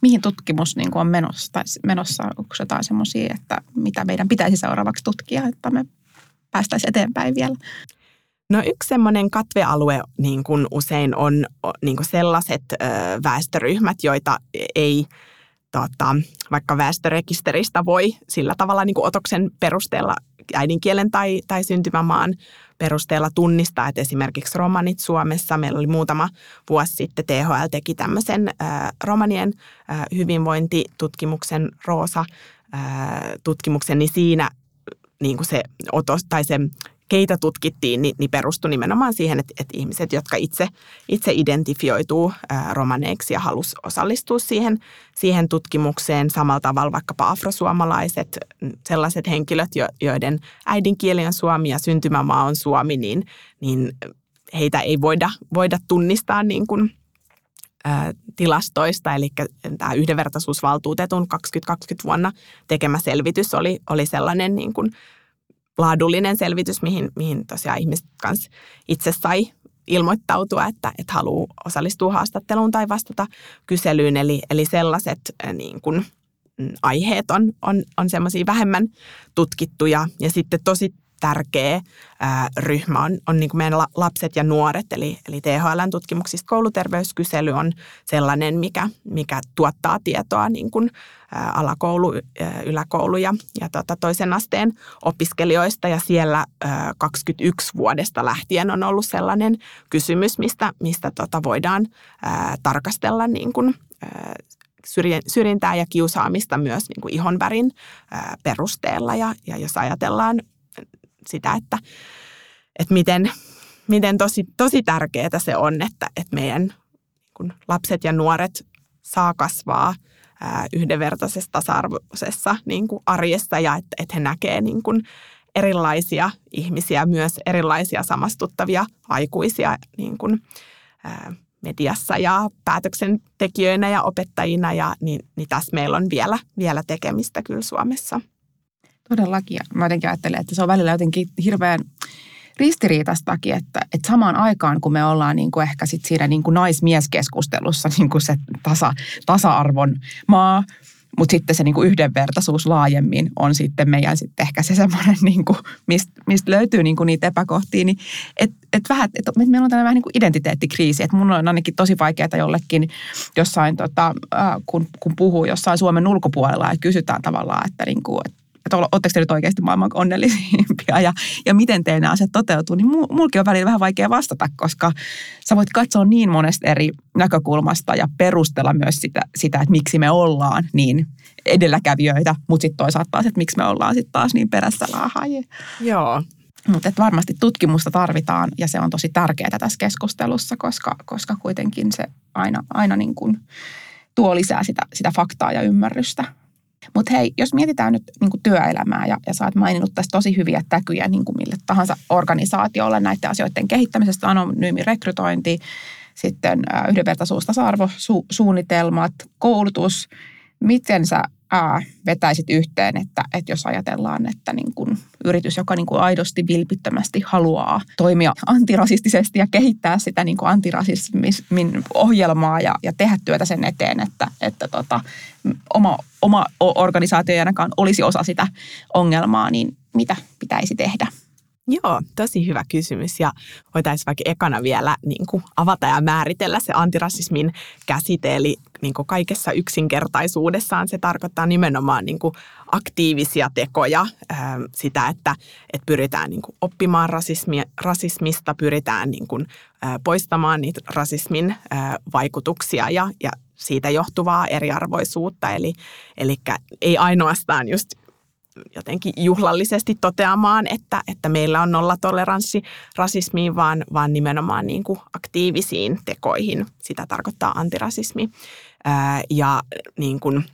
Mihin tutkimus niin kuin on menossa? Tai menossa onko jotain semmoisia, että mitä meidän pitäisi seuraavaksi tutkia, että me päästäisiin eteenpäin vielä? No yksi semmoinen katvealue niin kuin usein on niin kuin sellaiset ö, väestöryhmät, joita ei tota, vaikka väestörekisteristä voi sillä tavalla niin kuin otoksen perusteella äidinkielen tai, tai syntymämaan perusteella tunnistaa, että esimerkiksi romanit Suomessa, meillä oli muutama vuosi sitten THL teki tämmöisen ä, romanien ä, hyvinvointitutkimuksen. Roosa ä, tutkimuksen, niin siinä niin kuin se otos tai se keitä tutkittiin, niin, niin perustui nimenomaan siihen, että, että ihmiset, jotka itse, itse identifioituu ää, romaneiksi ja halus osallistua siihen, siihen tutkimukseen. Samalla tavalla vaikkapa afrosuomalaiset, sellaiset henkilöt, jo, joiden äidinkieli on suomi ja syntymämaa on suomi, niin, niin heitä ei voida, voida tunnistaa niin kuin, tilastoista, eli tämä yhdenvertaisuusvaltuutetun 2020 vuonna tekemä selvitys oli, oli sellainen niin kuin laadullinen selvitys, mihin, mihin tosiaan ihmiset kanssa itse sai ilmoittautua, että, että haluaa osallistua haastatteluun tai vastata kyselyyn. Eli, eli sellaiset äh, niin kuin, mm, aiheet on, on, on semmoisia vähemmän tutkittuja ja sitten tosi tärkeä ää, ryhmä on, on niin kuin meidän lapset ja nuoret, eli, eli THLn tutkimuksista kouluterveyskysely on sellainen, mikä, mikä tuottaa tietoa niin kuin, ää, alakoulu, ää, yläkoulu ja, ja tota, toisen asteen opiskelijoista, ja siellä ää, 21 vuodesta lähtien on ollut sellainen kysymys, mistä, mistä tota voidaan ää, tarkastella niin kuin, ää, syrjintää ja kiusaamista myös niin kuin ihonvärin perusteella. Ja, ja jos ajatellaan sitä, että, että miten, miten tosi, tosi tärkeää se on, että, että meidän kun lapset ja nuoret saa kasvaa ää, yhdenvertaisessa tasa-arvoisessa niin kuin arjessa ja että, että he näkee niin kuin erilaisia ihmisiä, myös erilaisia samastuttavia aikuisia niin kuin, ää, mediassa ja päätöksentekijöinä ja opettajina, ja, niin, niin tässä meillä on vielä, vielä tekemistä kyllä Suomessa. Todellakin. Mä jotenkin ajattelen, että se on välillä jotenkin hirveän ristiriitastakin, että, että samaan aikaan kun me ollaan niin kuin ehkä sit siinä niin kuin naismieskeskustelussa niin kuin se tasa, tasa-arvon maa, mutta sitten se niin kuin yhdenvertaisuus laajemmin on sitten meidän sitten ehkä se semmoinen, niin kuin, mistä, mistä löytyy niin kuin niitä epäkohtia. Niin et, et vähän, et meillä on tällainen vähän niin kuin identiteettikriisi. Että mun on ainakin tosi vaikeaa jollekin jossain, tota, kun, kun puhuu jossain Suomen ulkopuolella ja kysytään tavallaan, että, niin kuin, että että oletteko te nyt oikeasti maailman onnellisimpia ja, ja miten teidän nämä asiat toteutuu, niin mulkin on välillä vähän vaikea vastata, koska sä voit katsoa niin monesta eri näkökulmasta ja perustella myös sitä, sitä että miksi me ollaan niin edelläkävijöitä, mutta sitten toisaalta taas, että miksi me ollaan sitten taas niin perässä laahajia. Joo. Mutta varmasti tutkimusta tarvitaan ja se on tosi tärkeää tässä keskustelussa, koska, koska kuitenkin se aina, aina niin kuin tuo lisää sitä, sitä faktaa ja ymmärrystä mutta hei, jos mietitään nyt niin kuin työelämää ja, ja sä oot maininnut tästä tosi hyviä täkyjä niin kuin mille tahansa organisaatiolle näiden asioiden kehittämisestä, anonyymi rekrytointi, sitten yhdenvertaisuus, tasa suunnitelmat, koulutus. Miten sä ää, vetäisit yhteen, että, että jos ajatellaan, että niin kun yritys, joka niin kun aidosti vilpittömästi haluaa toimia antirasistisesti ja kehittää sitä niin kuin antirasismin ohjelmaa ja, ja tehdä työtä sen eteen, että, että tota, oma, oma organisaatio ei ainakaan olisi osa sitä ongelmaa, niin mitä pitäisi tehdä? Joo, tosi hyvä kysymys ja voitaisiin vaikka ekana vielä niin kuin avata ja määritellä se antirasismin käsite, eli niin kuin kaikessa yksinkertaisuudessaan se tarkoittaa nimenomaan niin kuin aktiivisia tekoja, sitä, että, että pyritään niin kuin oppimaan rasismia, rasismista, pyritään niin kuin poistamaan niitä rasismin vaikutuksia ja, ja siitä johtuvaa eriarvoisuutta, eli, eli ei ainoastaan just jotenkin juhlallisesti toteamaan, että, että meillä on nollatoleranssi rasismiin, vaan, vaan nimenomaan niin kuin aktiivisiin tekoihin. Sitä tarkoittaa antirasismi. Ja niin kuin,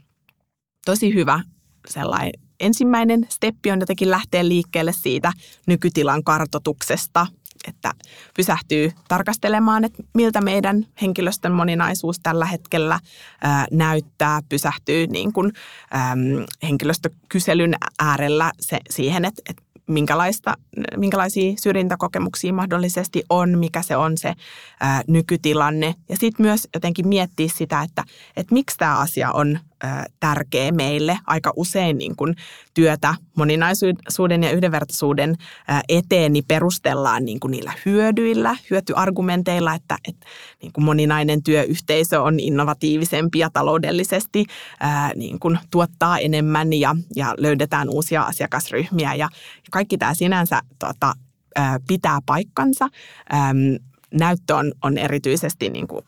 tosi hyvä sellainen ensimmäinen steppi on jotenkin lähteä liikkeelle siitä nykytilan kartotuksesta että pysähtyy tarkastelemaan, että miltä meidän henkilöstön moninaisuus tällä hetkellä ää, näyttää, pysähtyy niin kuin, äm, henkilöstökyselyn äärellä se, siihen, että, että minkälaista, minkälaisia syrjintäkokemuksia mahdollisesti on, mikä se on se ää, nykytilanne. Ja sitten myös jotenkin miettiä sitä, että, että miksi tämä asia on tärkeä meille. Aika usein niin kun työtä moninaisuuden ja yhdenvertaisuuden eteen niin perustellaan niin kun niillä hyödyillä, hyötyargumenteilla, että, että niin kun moninainen työyhteisö on innovatiivisempi ja taloudellisesti ää, niin kun tuottaa enemmän ja, ja löydetään uusia asiakasryhmiä. Ja kaikki tämä sinänsä tota, ää, pitää paikkansa. Näyttö on, on erityisesti niin kuin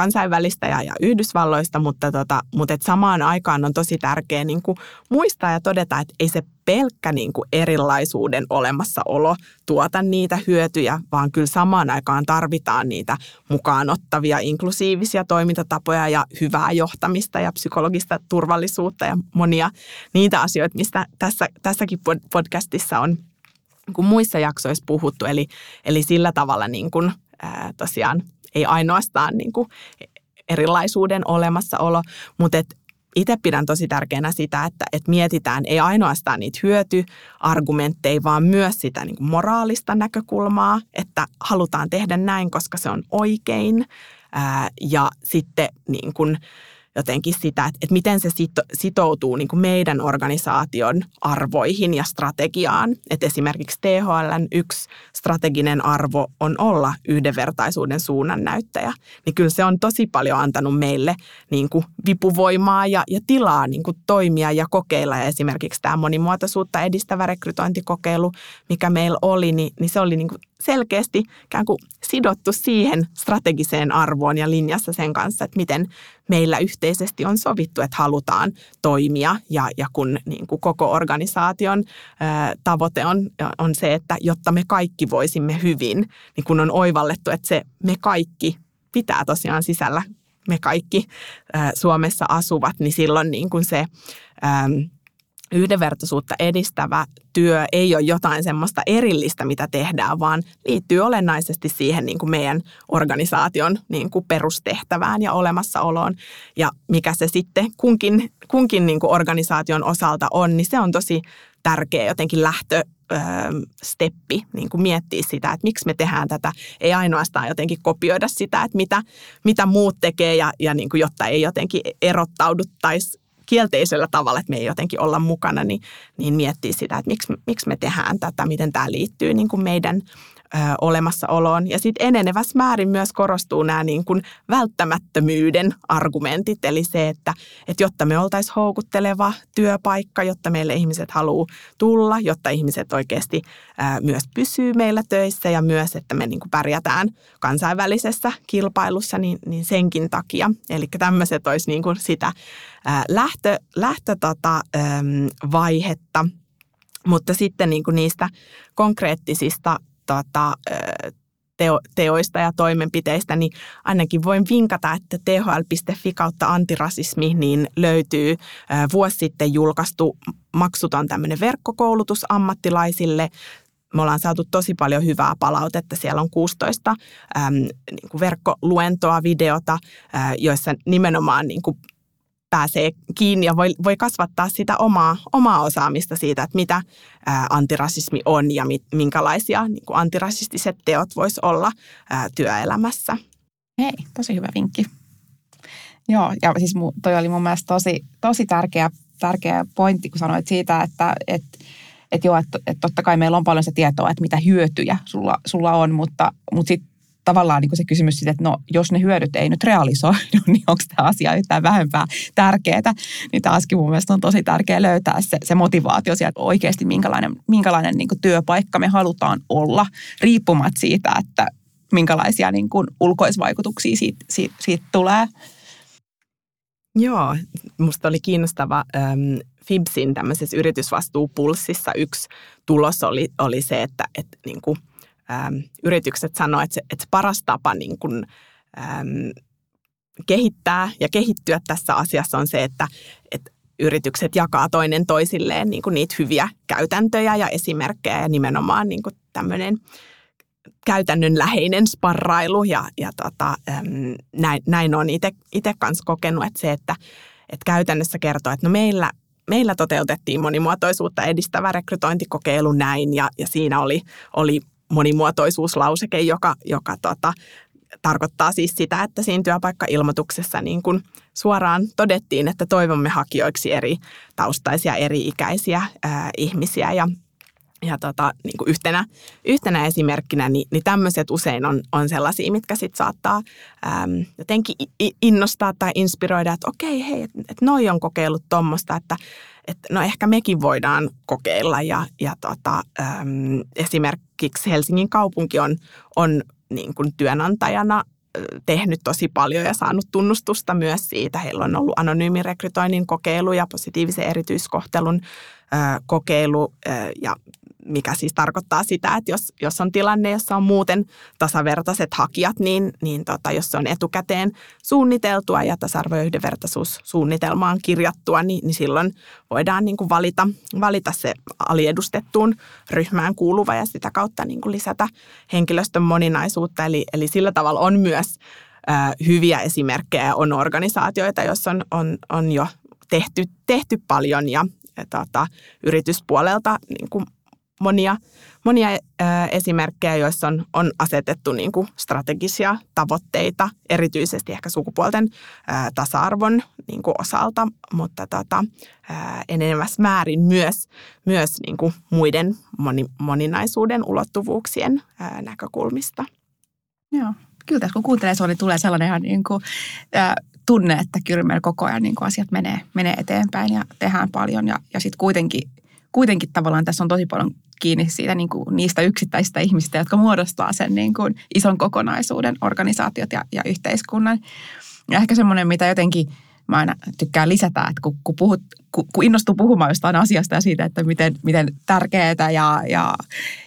kansainvälistä ja, ja Yhdysvalloista, mutta, tota, mutta et samaan aikaan on tosi tärkeää niin kuin muistaa ja todeta, että ei se pelkkä niin kuin erilaisuuden olemassaolo tuota niitä hyötyjä, vaan kyllä samaan aikaan tarvitaan niitä mukaanottavia inklusiivisia toimintatapoja ja hyvää johtamista ja psykologista turvallisuutta ja monia niitä asioita, mistä tässä, tässäkin podcastissa on niin kuin muissa jaksoissa puhuttu. Eli, eli sillä tavalla niin kuin, ää, tosiaan ei ainoastaan niin kuin erilaisuuden olemassaolo, mutta et itse pidän tosi tärkeänä sitä, että, että mietitään ei ainoastaan niitä hyötyargumentteja, vaan myös sitä niin kuin moraalista näkökulmaa, että halutaan tehdä näin, koska se on oikein. Ää, ja sitten niin kuin, jotenkin sitä, että, että miten se sitoutuu niin kuin meidän organisaation arvoihin ja strategiaan. Että esimerkiksi THLn yksi strateginen arvo on olla yhdenvertaisuuden suunnannäyttäjä. Niin kyllä se on tosi paljon antanut meille niin kuin vipuvoimaa ja, ja tilaa niin kuin toimia ja kokeilla. Ja esimerkiksi tämä monimuotoisuutta edistävä rekrytointikokeilu, mikä meillä oli, niin, niin se oli niin kuin selkeästi ikään kuin sidottu siihen strategiseen arvoon ja linjassa sen kanssa, että miten meillä yhteisesti on sovittu, että halutaan toimia. Ja, ja kun niin kuin koko organisaation ää, tavoite on, on se, että jotta me kaikki voisimme hyvin, niin kun on oivallettu, että se me kaikki pitää tosiaan sisällä me kaikki ää, Suomessa asuvat, niin silloin niin kuin se ää, yhdenvertaisuutta edistävä työ ei ole jotain semmoista erillistä, mitä tehdään, vaan liittyy olennaisesti siihen niin kuin meidän organisaation niin kuin perustehtävään ja olemassaoloon. Ja mikä se sitten kunkin, kunkin niin kuin organisaation osalta on, niin se on tosi tärkeä jotenkin lähtö, steppi niin kuin miettiä sitä, että miksi me tehdään tätä. Ei ainoastaan jotenkin kopioida sitä, että mitä, mitä muut tekee ja, ja niin kuin, jotta ei jotenkin erottauduttaisi kielteisellä tavalla, että me ei jotenkin olla mukana, niin, niin miettiä sitä, että miksi, miksi me tehdään tätä, miten tämä liittyy niin kuin meidän ö, olemassaoloon. Ja sitten enenevässä määrin myös korostuu nämä niin kuin välttämättömyyden argumentit, eli se, että, että jotta me oltaisiin houkutteleva työpaikka, jotta meille ihmiset haluaa tulla, jotta ihmiset oikeasti ö, myös pysyy meillä töissä ja myös, että me niin kuin pärjätään kansainvälisessä kilpailussa, niin, niin senkin takia. Eli tämmöiset olisi niin kuin sitä lähtö, lähtö tota, vaihetta, mutta sitten niin kuin niistä konkreettisista tota, teo, teoista ja toimenpiteistä, niin ainakin voin vinkata, että thl.fi kautta antirasismi niin löytyy vuosi sitten julkaistu maksuton tämmöinen verkkokoulutus ammattilaisille. Me ollaan saatu tosi paljon hyvää palautetta. Siellä on 16 äm, niin kuin verkkoluentoa, videota, ää, joissa nimenomaan niin kuin pääsee kiinni ja voi, voi kasvattaa sitä omaa, omaa osaamista siitä, että mitä ää, antirasismi on ja mit, minkälaisia niin kuin antirasistiset teot voisi olla ää, työelämässä. Hei, tosi hyvä vinkki. Joo, ja siis toi oli mun mielestä tosi, tosi tärkeä, tärkeä pointti, kun sanoit siitä, että, että että joo, että, että totta kai meillä on paljon se tietoa, että mitä hyötyjä sulla, sulla on, mutta, mutta sitten tavallaan niin kuin se kysymys siitä, että no, jos ne hyödyt ei nyt realisoidu, niin onko tämä asia yhtään vähempää tärkeää. Niin taaskin mun mielestä on tosi tärkeää löytää se, se motivaatio sieltä oikeasti, minkälainen, minkälainen niin kuin työpaikka me halutaan olla, riippumatta siitä, että minkälaisia niin kuin ulkoisvaikutuksia siitä, siitä, siitä tulee. Joo, musta oli kiinnostava ähm, Fibsin tämmöisessä yritysvastuupulssissa yksi tulos oli, oli se, että, että niin kuin – äm, yritykset sanoo, että se, että paras tapa niin kuin, äm, kehittää ja kehittyä tässä asiassa on se, että, että yritykset jakaa toinen toisilleen niin kuin niitä hyviä käytäntöjä ja esimerkkejä ja nimenomaan niin kuin tämmöinen käytännönläheinen sparrailu ja, ja tota, äm, näin, näin on itse kanssa kokenut, että se, että, että käytännössä kertoo, että no meillä, meillä toteutettiin monimuotoisuutta edistävä rekrytointikokeilu näin ja, ja siinä oli, oli monimuotoisuuslauseke, joka, joka tota, tarkoittaa siis sitä, että siinä työpaikkailmoituksessa niin kuin suoraan todettiin, että toivomme hakijoiksi eri taustaisia, eri ikäisiä ää, ihmisiä. Ja ja tota, niin kuin yhtenä, yhtenä esimerkkinä, niin, niin tämmöiset usein on, on sellaisia, mitkä sitten saattaa äm, jotenkin innostaa tai inspiroida, että okei, hei, että et noi on kokeillut tuommoista, että että no ehkä mekin voidaan kokeilla. Ja, ja tota, äm, esimerkiksi Helsingin kaupunki on, on niin kuin työnantajana tehnyt tosi paljon ja saanut tunnustusta myös siitä. Heillä on ollut anonyymin rekrytoinnin kokeilu ja positiivisen erityiskohtelun kokeilu ja mikä siis tarkoittaa sitä, että jos, jos on tilanne, jossa on muuten tasavertaiset hakijat, niin, niin tota, jos se on etukäteen suunniteltua ja tasa-arvo- ja yhdenvertaisuussuunnitelmaan kirjattua, niin, niin silloin voidaan niin kuin valita, valita se aliedustettuun ryhmään kuuluva ja sitä kautta niin kuin lisätä henkilöstön moninaisuutta. Eli, eli sillä tavalla on myös äh, hyviä esimerkkejä, on organisaatioita, joissa on, on, on jo tehty, tehty paljon ja tota, yrityspuolelta niin kuin monia, monia esimerkkejä, joissa on, on asetettu niin kuin strategisia tavoitteita, erityisesti ehkä sukupuolten ää, tasa-arvon niin kuin osalta, mutta tota, ää, enenevässä määrin myös, myös niin kuin muiden moni, moninaisuuden ulottuvuuksien näkökulmista. Joo, kyllä tässä kun kuuntelee sinua, niin tulee sellainen ihan niin kuin, ää, tunne, että kyllä meillä koko ajan niin kuin asiat menee, menee eteenpäin ja tehdään paljon ja, ja sitten kuitenkin kuitenkin tavallaan tässä on tosi paljon kiinni siitä niin kuin niistä yksittäisistä ihmistä, jotka muodostaa sen niin kuin ison kokonaisuuden, organisaatiot ja, ja yhteiskunnan. Ja ehkä semmoinen, mitä jotenkin mä aina tykkään lisätä, että kun, kun, puhut, kun, kun innostuu puhumaan jostain asiasta ja siitä, että miten, miten tärkeää ja, ja,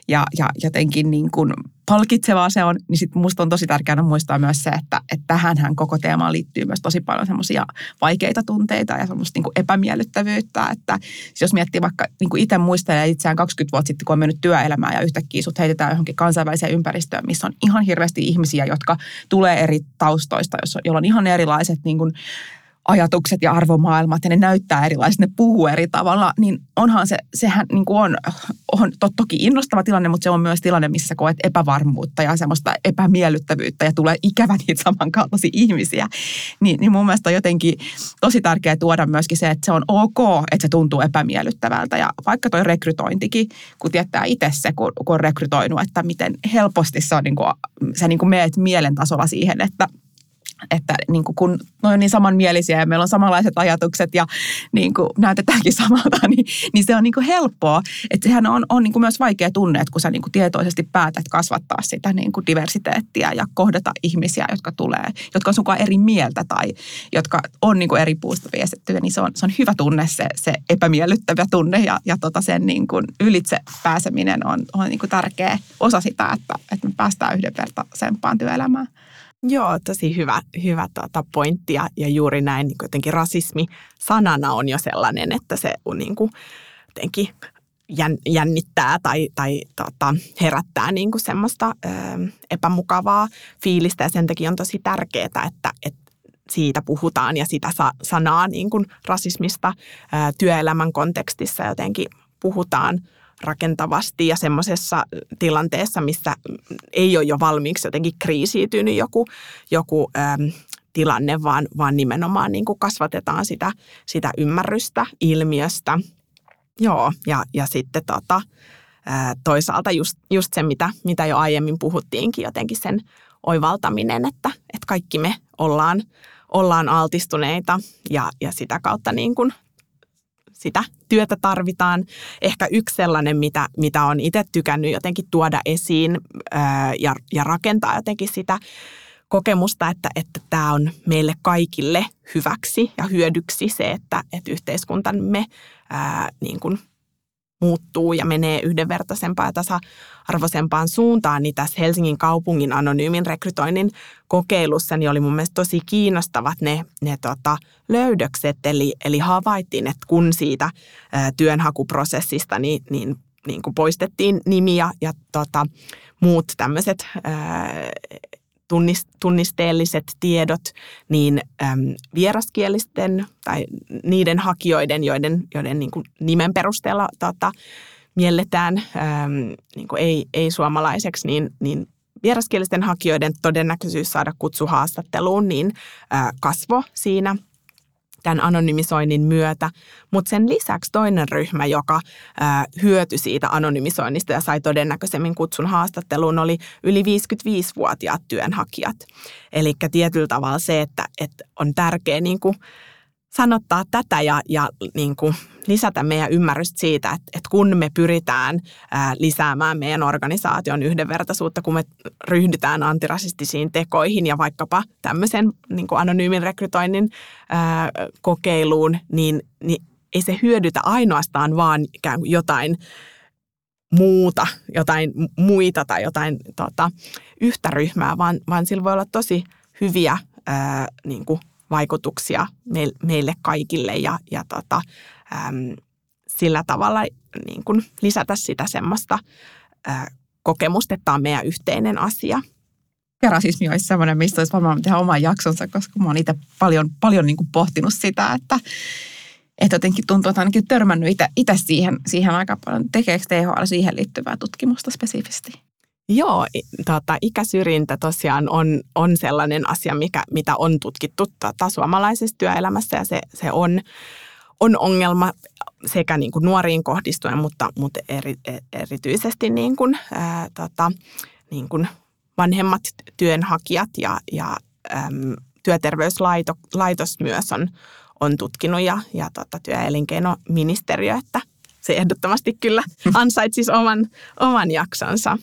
ja, ja jotenkin niin kuin palkitsevaa se on, niin sitten musta on tosi tärkeää muistaa myös se, että, että tähänhän koko teemaan liittyy myös tosi paljon semmoisia vaikeita tunteita ja semmoista niin kuin epämiellyttävyyttä, että jos miettii vaikka niin kuin itse muistelee itseään 20 vuotta sitten, kun on mennyt työelämään ja yhtäkkiä sut heitetään johonkin kansainväliseen ympäristöön, missä on ihan hirveästi ihmisiä, jotka tulee eri taustoista, joilla on ihan erilaiset niin kuin ajatukset ja arvomaailmat ja ne näyttää erilaiset, ne puhuu eri tavalla, niin onhan se, sehän niin kuin on, on to, toki innostava tilanne, mutta se on myös tilanne, missä koet epävarmuutta ja semmoista epämiellyttävyyttä ja tulee ikävä niitä samankaltaisia ihmisiä. Niin, niin mun mielestä on jotenkin tosi tärkeää tuoda myöskin se, että se on ok, että se tuntuu epämiellyttävältä ja vaikka toi rekrytointikin, kun tietää itse se, kun, kun on rekrytoinut, että miten helposti se on niin kuin, sä niin kuin meet mielen tasolla siihen, että että niin kuin kun ne on niin samanmielisiä ja meillä on samanlaiset ajatukset ja niin kuin näytetäänkin samalta, niin, niin se on niin kuin helppoa. Että sehän on, on niin kuin myös vaikea tunne, että kun sä niin kuin tietoisesti päätät kasvattaa sitä niin kuin diversiteettiä ja kohdata ihmisiä, jotka tulee, jotka on sunkaan eri mieltä tai jotka on niin kuin eri puusta viestettyjä, niin se on, se on hyvä tunne, se, se epämiellyttävä tunne ja, ja tota sen niin kuin ylitse pääseminen on, on niin kuin tärkeä osa sitä, että, että me päästään yhdenvertaisempaan työelämään. Joo, tosi hyvä, hyvä tuota pointti ja, ja juuri näin niin jotenkin rasismi sanana on jo sellainen, että se on niin kuin jotenkin jännittää tai, tai tota, herättää niin kuin semmoista ö, epämukavaa fiilistä. Ja sen takia on tosi tärkeää, että, että siitä puhutaan ja sitä sa- sanaa niin kuin rasismista ö, työelämän kontekstissa jotenkin puhutaan rakentavasti ja semmoisessa tilanteessa, missä ei ole jo valmiiksi jotenkin kriisiytynyt joku, joku äm, tilanne, vaan, vaan nimenomaan niin kuin kasvatetaan sitä, sitä ymmärrystä ilmiöstä. Joo, ja, ja sitten tota, toisaalta just, just se, mitä, mitä jo aiemmin puhuttiinkin, jotenkin sen oivaltaminen, että, että kaikki me ollaan, ollaan altistuneita ja, ja sitä kautta niin kuin sitä työtä tarvitaan. Ehkä yksi sellainen, mitä, mitä on itse tykännyt jotenkin tuoda esiin ää, ja, ja rakentaa jotenkin sitä kokemusta, että, että tämä on meille kaikille hyväksi ja hyödyksi se, että, että yhteiskuntamme ää, niin kuin – muuttuu ja menee yhdenvertaisempaan ja tasa-arvoisempaan suuntaan, niin tässä Helsingin kaupungin anonyymin rekrytoinnin kokeilussa niin oli mun mielestä tosi kiinnostavat ne, ne tota, löydökset. Eli, eli havaittiin, että kun siitä ä, työnhakuprosessista niin, niin, niin kuin poistettiin nimi ja, ja tota, muut tämmöiset tunnisteelliset tiedot, niin vieraskielisten tai niiden hakijoiden, joiden, joiden niin kuin nimen perusteella tota, mielletään niin kuin ei, ei-suomalaiseksi, niin, niin vieraskielisten hakijoiden todennäköisyys saada kutsu haastatteluun niin kasvo siinä – tämän anonymisoinnin myötä, mutta sen lisäksi toinen ryhmä, joka hyötyi siitä anonymisoinnista ja sai todennäköisemmin kutsun haastatteluun, oli yli 55-vuotiaat työnhakijat. Eli tietyllä tavalla se, että, että on tärkeää niin kuin, sanottaa tätä ja, ja niin kuin lisätä meidän ymmärrystä siitä, että, että kun me pyritään ää, lisäämään meidän organisaation yhdenvertaisuutta, kun me ryhdytään antirasistisiin tekoihin ja vaikkapa tämmöisen niin kuin anonyymin rekrytoinnin ää, kokeiluun, niin, niin ei se hyödytä ainoastaan vaan ikään kuin jotain muuta, jotain muita tai jotain tota, yhtä ryhmää, vaan, vaan sillä voi olla tosi hyviä ää, niin kuin vaikutuksia meille kaikille ja, ja tota, äm, sillä tavalla niin kuin lisätä sitä semmoista ä, kokemusta, että tämä on meidän yhteinen asia. Ja rasismi olisi sellainen, mistä olisi varmaan tehdä oman jaksonsa, koska mä oon itse paljon, paljon niin kuin pohtinut sitä, että, että jotenkin tuntuu, että ainakin törmännyt itse siihen, siihen aika paljon. Tekeekö THL siihen liittyvää tutkimusta spesifisti? Joo, tota, ikäsyrjintä tosiaan on, on sellainen asia, mikä, mitä on tutkittu tota, suomalaisessa työelämässä ja se, se on, on ongelma sekä niin kuin nuoriin kohdistuen, mutta, mutta eri, erityisesti niin kuin, ää, tota, niin kuin vanhemmat työnhakijat ja, ja äm, työterveyslaitos myös on, on tutkinut ja, ja tota, työ- ja elinkeinoministeriö, että se ehdottomasti kyllä ansaitsisi oman, oman jaksonsa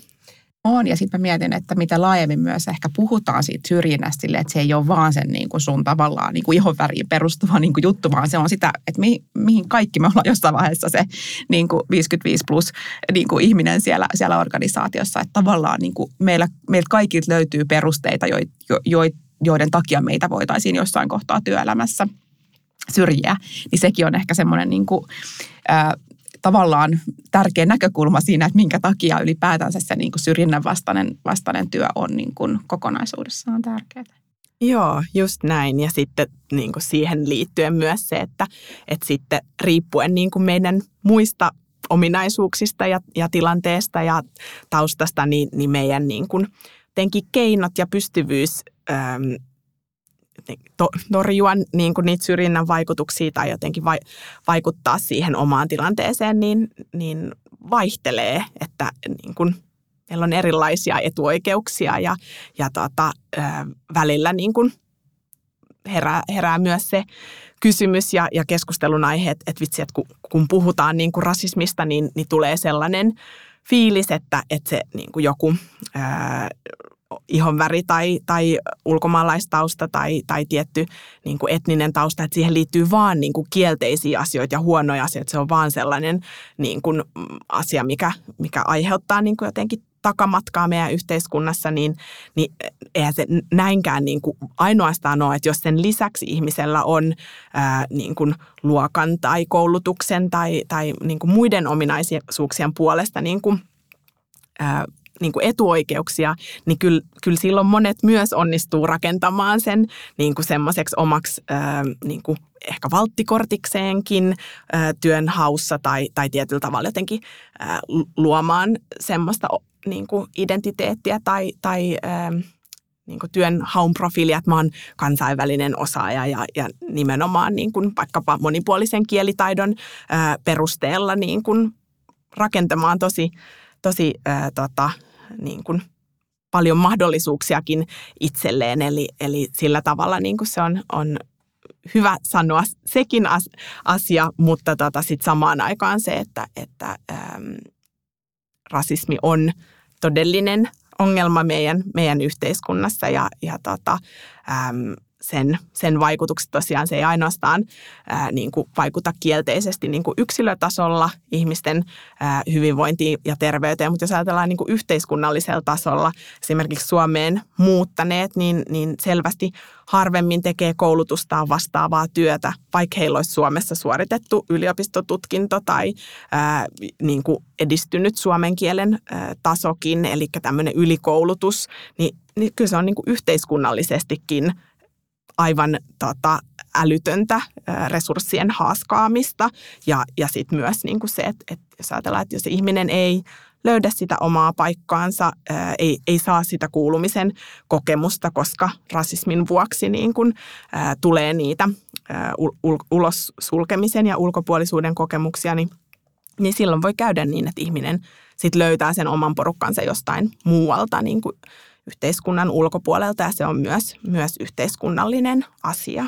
on. Ja sitten mä mietin, että mitä laajemmin myös ehkä puhutaan siitä syrjinnästä, että se ei ole vaan sen niin kuin sun tavallaan niin kuin ihonväriin perustuva niin kuin juttu, vaan se on sitä, että mi, mihin kaikki me ollaan jossain vaiheessa se niin kuin 55 plus niin kuin ihminen siellä, siellä organisaatiossa. Että tavallaan niin kuin meillä, meiltä kaikilta löytyy perusteita, jo, jo, joiden takia meitä voitaisiin jossain kohtaa työelämässä syrjiä. Niin sekin on ehkä semmoinen niin kuin, tavallaan tärkeä näkökulma siinä, että minkä takia ylipäätänsä se niin kuin syrjinnän vastainen, vastainen työ on niin kuin kokonaisuudessaan tärkeää. Joo, just näin. Ja sitten niin kuin siihen liittyen myös se, että, että sitten riippuen niin kuin meidän muista ominaisuuksista ja, ja tilanteesta ja taustasta, niin, niin meidän niin kuin, keinot ja pystyvyys to, torjua niin kuin niitä syrjinnän vaikutuksia tai jotenkin vai, vaikuttaa siihen omaan tilanteeseen, niin, niin vaihtelee, että niin kuin, meillä on erilaisia etuoikeuksia ja, ja tota, välillä niin kuin herää, herää myös se kysymys ja, ja keskustelun aihe, että, että vitsi, että kun, kun puhutaan niin kuin rasismista, niin, niin tulee sellainen fiilis, että, että se niin kuin joku ää, ihonväri tai, tai ulkomaalaistausta tai, tai tietty niin kuin etninen tausta, että siihen liittyy vaan niin kuin kielteisiä asioita ja huonoja asioita. Se on vaan sellainen niin kuin asia, mikä, mikä aiheuttaa niin kuin jotenkin takamatkaa meidän yhteiskunnassa, niin, niin eihän se näinkään niin kuin ainoastaan ole, että jos sen lisäksi ihmisellä on ää, niin kuin luokan tai koulutuksen tai, tai niin kuin muiden ominaisuuksien puolesta niin kuin, ää, niin kuin etuoikeuksia, niin kyllä, kyllä silloin monet myös onnistuu rakentamaan sen niin kuin semmoiseksi omaksi ää, niin kuin ehkä valttikortikseenkin ää, työnhaussa tai, tai tietyllä tavalla jotenkin ää, luomaan semmoista niin kuin identiteettiä tai, tai ää, niin kuin työn haun profiilia, että mä oon kansainvälinen osaaja ja, ja nimenomaan niin kuin vaikkapa monipuolisen kielitaidon ää, perusteella niin kuin rakentamaan tosi, tosi ää, tota, niin kuin paljon mahdollisuuksiakin itselleen. Eli, eli sillä tavalla niin kuin se on, on hyvä sanoa sekin asia, mutta tota sit samaan aikaan se, että, että äm, rasismi on todellinen ongelma meidän, meidän yhteiskunnassa ja, ja tota, äm, sen, sen vaikutukset tosiaan. Se ei ainoastaan ää, niin kuin vaikuta kielteisesti niin kuin yksilötasolla ihmisten ää, hyvinvointiin ja terveyteen, mutta jos ajatellaan niin kuin yhteiskunnallisella tasolla, esimerkiksi Suomeen muuttaneet, niin, niin selvästi harvemmin tekee koulutustaan vastaavaa työtä, vaikka heillä olisi Suomessa suoritettu yliopistotutkinto tai ää, niin kuin edistynyt suomen kielen ää, tasokin, eli tämmöinen ylikoulutus, niin, niin kyllä se on niin kuin yhteiskunnallisestikin aivan tota, älytöntä resurssien haaskaamista. Ja, ja sitten myös niin kuin se, että, että jos ajatellaan, että jos ihminen ei löydä sitä omaa paikkaansa, ei, ei saa sitä kuulumisen kokemusta, koska rasismin vuoksi niin kun, tulee niitä ul, ulos sulkemisen ja ulkopuolisuuden kokemuksia, niin, niin silloin voi käydä niin, että ihminen sit löytää sen oman porukkansa jostain muualta niin kuin yhteiskunnan ulkopuolelta ja se on myös, myös yhteiskunnallinen asia.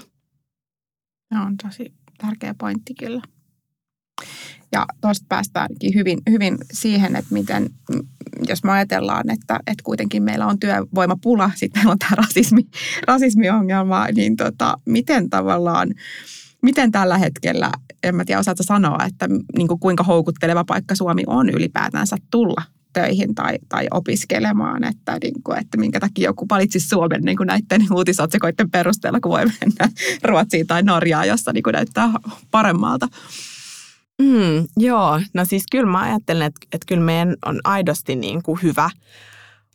Se on tosi tärkeä pointti kyllä. Ja tuosta päästäänkin hyvin, hyvin siihen, että miten, jos me ajatellaan, että, että kuitenkin meillä on työvoimapula, sitten meillä on tämä rasismi, rasismiongelma, niin tota, miten tavallaan, miten tällä hetkellä, en mä tiedä osaata sanoa, että niin kuin kuinka houkutteleva paikka Suomi on ylipäätänsä tulla töihin tai, tai opiskelemaan, että, niin kuin, että minkä takia joku valitsisi Suomen niin kuin näiden uutisotsikoiden perusteella, kun voi mennä Ruotsiin tai Norjaan, jossa niin kuin näyttää paremmalta. Mm, joo, no siis kyllä mä ajattelen, että, että kyllä meidän on aidosti niin kuin hyvä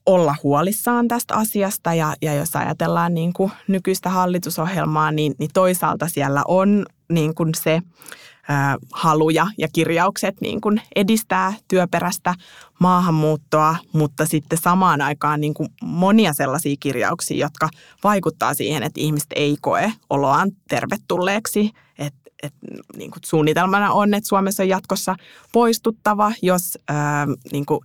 olla huolissaan tästä asiasta ja, ja jos ajatellaan niin kuin nykyistä hallitusohjelmaa, niin, niin toisaalta siellä on niin kuin se haluja ja kirjaukset niin kuin edistää työperäistä maahanmuuttoa, mutta sitten samaan aikaan niin kuin monia sellaisia kirjauksia, jotka vaikuttaa siihen, että ihmiset ei koe oloaan tervetulleeksi. Et, et, niin kuin suunnitelmana on, että Suomessa on jatkossa poistuttava, jos ää, niin kuin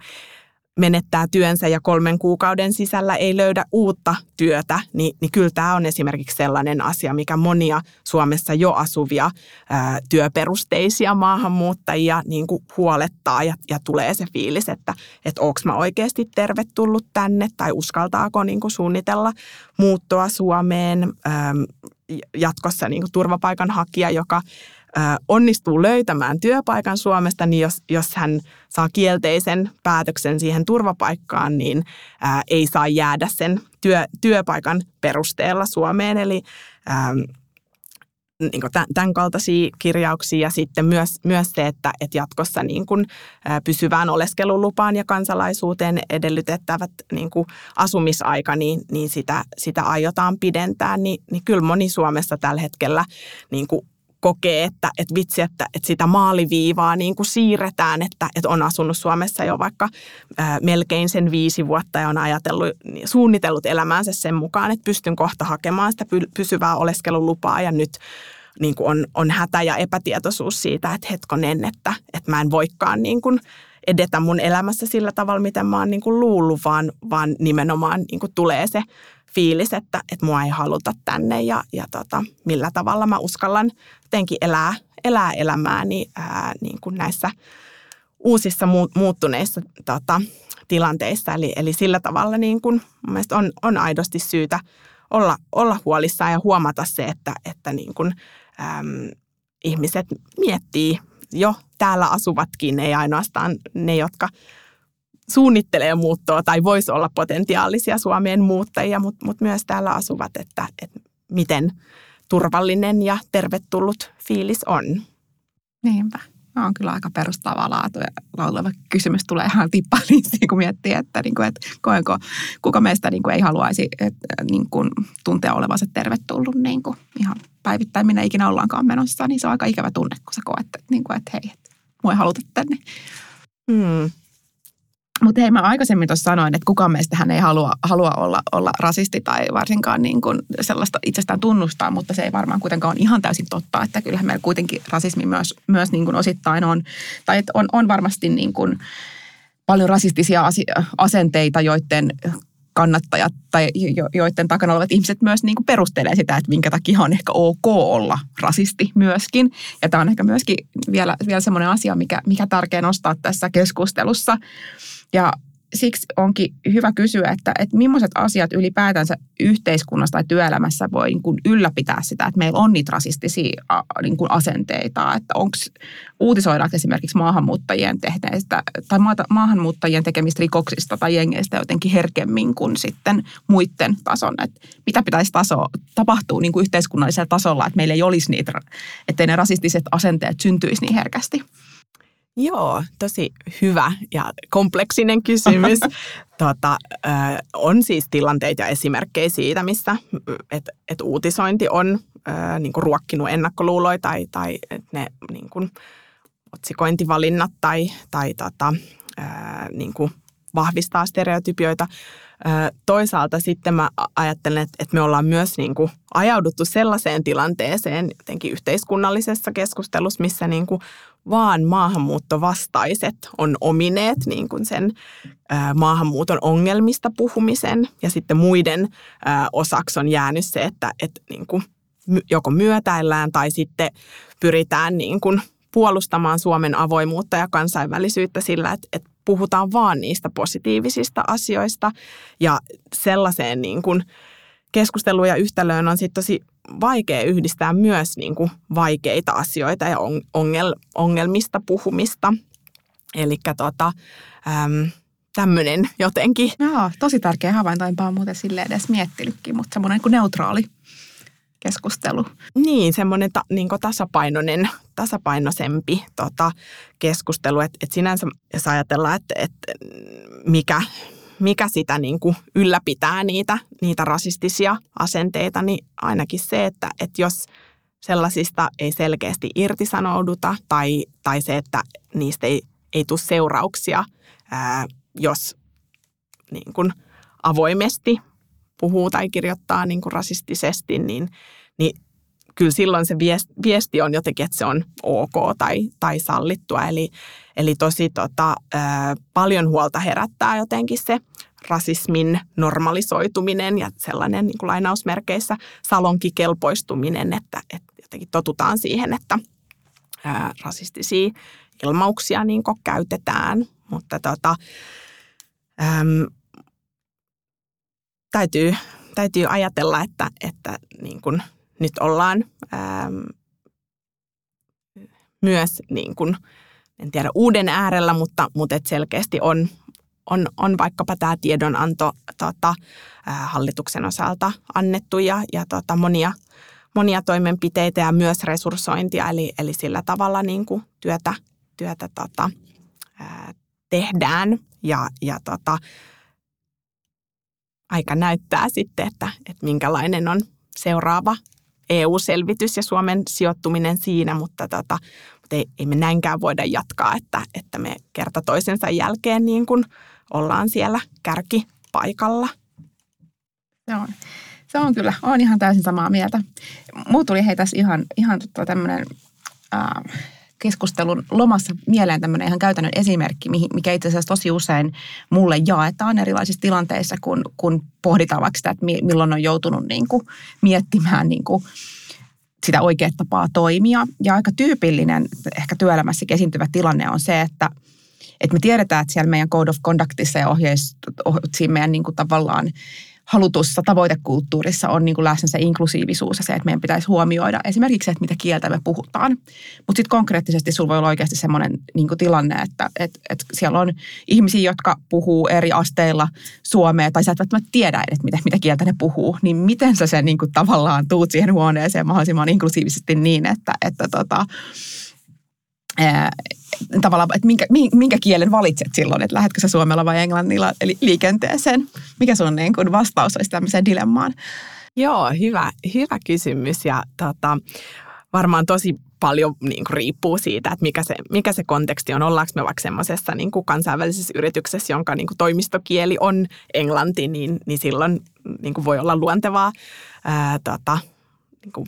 menettää työnsä ja kolmen kuukauden sisällä ei löydä uutta työtä, niin, niin kyllä tämä on esimerkiksi sellainen asia, mikä monia Suomessa jo asuvia ää, työperusteisia maahanmuuttajia niin kuin huolettaa ja, ja tulee se fiilis, että, että onko mä oikeasti tervetullut tänne tai uskaltaako niin kuin suunnitella muuttoa Suomeen ää, jatkossa niin kuin turvapaikanhakija, joka onnistuu löytämään työpaikan Suomesta, niin jos, jos hän saa kielteisen päätöksen siihen turvapaikkaan, niin ää, ei saa jäädä sen työ, työpaikan perusteella Suomeen. Eli ää, niin tämän kaltaisia kirjauksia ja sitten myös, myös se, että, että jatkossa niin kuin pysyvään oleskelulupaan ja kansalaisuuteen edellytettävät niin kuin asumisaika, niin, niin sitä, sitä aiotaan pidentää, niin, niin kyllä moni Suomessa tällä hetkellä niin kuin kokee, että, että vitsi, että, että sitä maaliviivaa niin kuin siirretään, että, että on asunut Suomessa jo vaikka ää, melkein sen viisi vuotta ja on ajatellut, suunnitellut elämäänsä sen mukaan, että pystyn kohta hakemaan sitä pysyvää oleskelulupaa. Ja nyt niin kuin on, on hätä ja epätietoisuus siitä, että hetkonen, että, että mä en voikaan niin kuin edetä mun elämässä sillä tavalla, miten mä oon niin kuin luullut, vaan, vaan nimenomaan niin kuin tulee se fiilis, että, että mua ei haluta tänne ja, ja tota, millä tavalla mä uskallan jotenkin elää, elää elämääni ää, niin kuin näissä uusissa muuttuneissa tota, tilanteissa. Eli, eli sillä tavalla niin kuin, mun on, on aidosti syytä olla, olla huolissaan ja huomata se, että, että niin kuin, äm, ihmiset miettii jo täällä asuvatkin, ei ainoastaan ne, jotka suunnittelee muuttoa tai voisi olla potentiaalisia Suomeen muuttajia, mutta mut myös täällä asuvat, että, että miten turvallinen ja tervetullut fiilis on. Niinpä. No, on kyllä aika perustavaa laatu ja lauleva kysymys tulee ihan tippaliin, kun miettii, että, niin kuin, että koenko, kuka meistä niin kuin, ei haluaisi että, niin kuin, tuntea olevansa tervetullut niin kuin, ihan päivittäin, minne ikinä ollaankaan menossa, niin se on aika ikävä tunne, kun sä koet, että, niin kuin, että hei, että mua ei haluta tänne. Hmm. Mutta hei, mä aikaisemmin tuossa sanoin, että kukaan meistä hän ei halua, halua olla, olla rasisti tai varsinkaan niin kuin sellaista itsestään tunnustaa, mutta se ei varmaan kuitenkaan ole ihan täysin totta, että kyllähän meillä kuitenkin rasismi myös, myös niin kuin osittain on, tai että on, on varmasti niin kuin paljon rasistisia asenteita, joiden kannattajat tai jo, joiden takana olevat ihmiset myös niin kuin perustelee sitä, että minkä takia on ehkä ok olla rasisti myöskin. Ja tämä on ehkä myöskin vielä, vielä semmoinen asia, mikä, mikä tärkeä nostaa tässä keskustelussa. Ja siksi onkin hyvä kysyä, että, että millaiset asiat ylipäätänsä yhteiskunnassa tai työelämässä voi niin kuin ylläpitää sitä, että meillä on niitä rasistisia niin kuin asenteita, että onko uutisoidaanko esimerkiksi maahanmuuttajien tehneistä tai maahanmuuttajien tekemistä rikoksista tai jengeistä jotenkin herkemmin kuin sitten muiden tason, että mitä pitäisi taso, tapahtua niin kuin yhteiskunnallisella tasolla, että meillä ei olisi niitä, ettei ne rasistiset asenteet syntyisi niin herkästi. Joo, tosi hyvä ja kompleksinen kysymys. tota, ö, on siis tilanteita ja esimerkkejä siitä, missä et, et uutisointi on ö, niinku ruokkinut ennakkoluuloja tai, tai ne niinku, otsikointivalinnat tai, tai tota, ö, niinku, vahvistaa stereotypioita. Toisaalta sitten mä ajattelen, että me ollaan myös niin kuin ajauduttu sellaiseen tilanteeseen jotenkin yhteiskunnallisessa keskustelussa, missä niin kuin vaan maahanmuuttovastaiset on omineet niin kuin sen maahanmuuton ongelmista puhumisen. Ja sitten muiden osaksi on jäänyt se, että, että niin kuin joko myötäillään tai sitten pyritään niin kuin puolustamaan Suomen avoimuutta ja kansainvälisyyttä sillä, että, että puhutaan vaan niistä positiivisista asioista. Ja sellaiseen niin kuin keskusteluun ja yhtälöön on sitten tosi vaikea yhdistää myös niin kuin vaikeita asioita ja ongel, ongelmista puhumista. Eli tota, tämmöinen jotenkin. Joo, tosi tärkeä havainto. Enpä ole muuten sille edes miettinytkin, mutta semmoinen kuin neutraali keskustelu. Niin, semmoinen ta, niin tasapainoinen, tasapainoisempi tota, keskustelu. Että et sinänsä, jos ajatellaan, että et mikä, mikä sitä niin kuin ylläpitää niitä, niitä rasistisia asenteita, niin ainakin se, että, että jos sellaisista ei selkeästi irtisanouduta tai, tai se, että niistä ei, ei tule seurauksia, ää, jos niin kuin avoimesti puhuu tai kirjoittaa niin kuin rasistisesti, niin, niin kyllä silloin se viesti on jotenkin, että se on ok tai, tai sallittua. Eli, eli tosi tota, paljon huolta herättää jotenkin se rasismin normalisoituminen ja sellainen niin kuin lainausmerkeissä salonkikelpoistuminen, että, että jotenkin totutaan siihen, että ää, rasistisia ilmauksia niin käytetään. Mutta tota, äm, täytyy, täytyy ajatella, että, että niin kuin nyt ollaan äm, myös niin kuin, en tiedä uuden äärellä, mutta, mutta et selkeästi on, on, on vaikkapa tämä tiedonanto tota, ää, hallituksen osalta annettu ja, ja tota, monia, monia toimenpiteitä ja myös resurssointia, eli, eli sillä tavalla niin kuin työtä, työtä tota, ää, tehdään ja, ja tota, aika näyttää sitten, että, että minkälainen on seuraava EU-selvitys ja Suomen sijoittuminen siinä, mutta, tota, mutta ei, ei me näinkään voida jatkaa, että, että me kerta toisensa jälkeen niin kuin ollaan siellä kärkipaikalla. Se on, se on kyllä, on ihan täysin samaa mieltä. Muu tuli hei tässä ihan, ihan tota tämmöinen äh, keskustelun lomassa mieleen tämmöinen ihan käytännön esimerkki, mikä itse asiassa tosi usein mulle jaetaan erilaisissa tilanteissa, kun, kun pohditaan vaikka sitä, että milloin on joutunut niin kuin miettimään niin kuin sitä oikeaa tapaa toimia. Ja aika tyypillinen ehkä työelämässä esiintyvä tilanne on se, että, että me tiedetään, että siellä meidän Code of Conductissa ja ohjeissa, siinä meidän niin kuin tavallaan halutussa tavoitekulttuurissa on niin kuin läsnä se inklusiivisuus ja se, että meidän pitäisi huomioida esimerkiksi se, että mitä kieltä me puhutaan. Mutta sitten konkreettisesti sulla voi olla oikeasti semmoinen niin tilanne, että et, et siellä on ihmisiä, jotka puhuu eri asteilla suomea tai sä et välttämättä tiedä edes, mitä, mitä kieltä ne puhuu. Niin miten sä sen niin kuin tavallaan tuut siihen huoneeseen mahdollisimman inklusiivisesti niin, että, että tota, tavallaan, että minkä, minkä kielen valitset silloin, että lähdetkö sä suomella vai englannilla eli liikenteeseen? Mikä sun niin kuin vastaus olisi tämmöiseen dilemmaan? Joo, hyvä, hyvä kysymys ja tota, varmaan tosi paljon niin kuin riippuu siitä, että mikä se, mikä se konteksti on. Ollaanko me vaikka semmoisessa niin kansainvälisessä yrityksessä, jonka niin kuin toimistokieli on englanti, niin, niin silloin niin kuin voi olla luontevaa ää, tota, niin kuin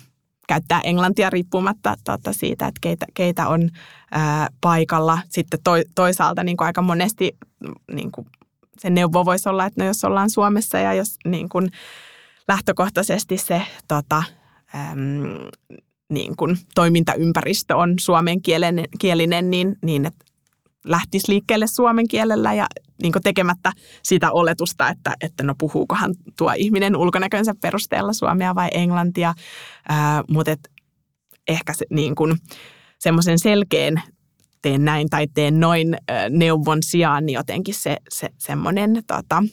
käyttää englantia riippumatta tuota, siitä, että keitä, keitä on ää, paikalla. Sitten to, toisaalta niin kuin aika monesti niin kuin se neuvo voisi olla, että no jos ollaan Suomessa ja jos niin kuin lähtökohtaisesti se tota, äm, niin kuin toimintaympäristö on suomenkielinen, niin, niin että lähtisi liikkeelle suomen kielellä ja niin tekemättä sitä oletusta, että, että no puhuukohan tuo ihminen ulkonäkönsä perusteella suomea vai englantia. Ää, mutta et ehkä se, niin semmoisen selkeän teen näin tai teen noin ää, neuvon sijaan, niin jotenkin se, se semmoinen tota,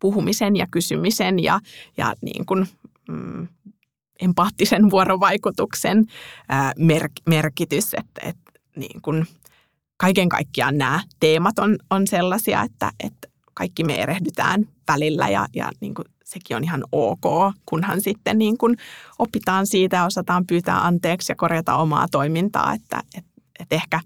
puhumisen ja kysymisen ja, ja niin kuin, mm, empaattisen vuorovaikutuksen ää, mer- merkitys, että, että niin kuin, kaiken kaikkiaan nämä teemat on, on sellaisia, että, että kaikki me erehdytään välillä ja, ja niin kuin sekin on ihan ok, kunhan sitten niin kuin opitaan siitä ja osataan pyytää anteeksi ja korjata omaa toimintaa. Että, et, et ehkä,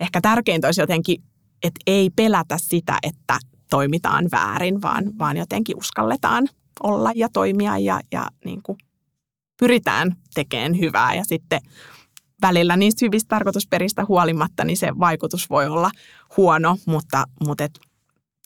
ehkä tärkeintä olisi jotenkin, että ei pelätä sitä, että toimitaan väärin, vaan, vaan jotenkin uskalletaan olla ja toimia ja, ja niin kuin pyritään tekemään hyvää ja sitten välillä niistä hyvistä tarkoitusperistä huolimatta, niin se vaikutus voi olla huono, mutta, mutta et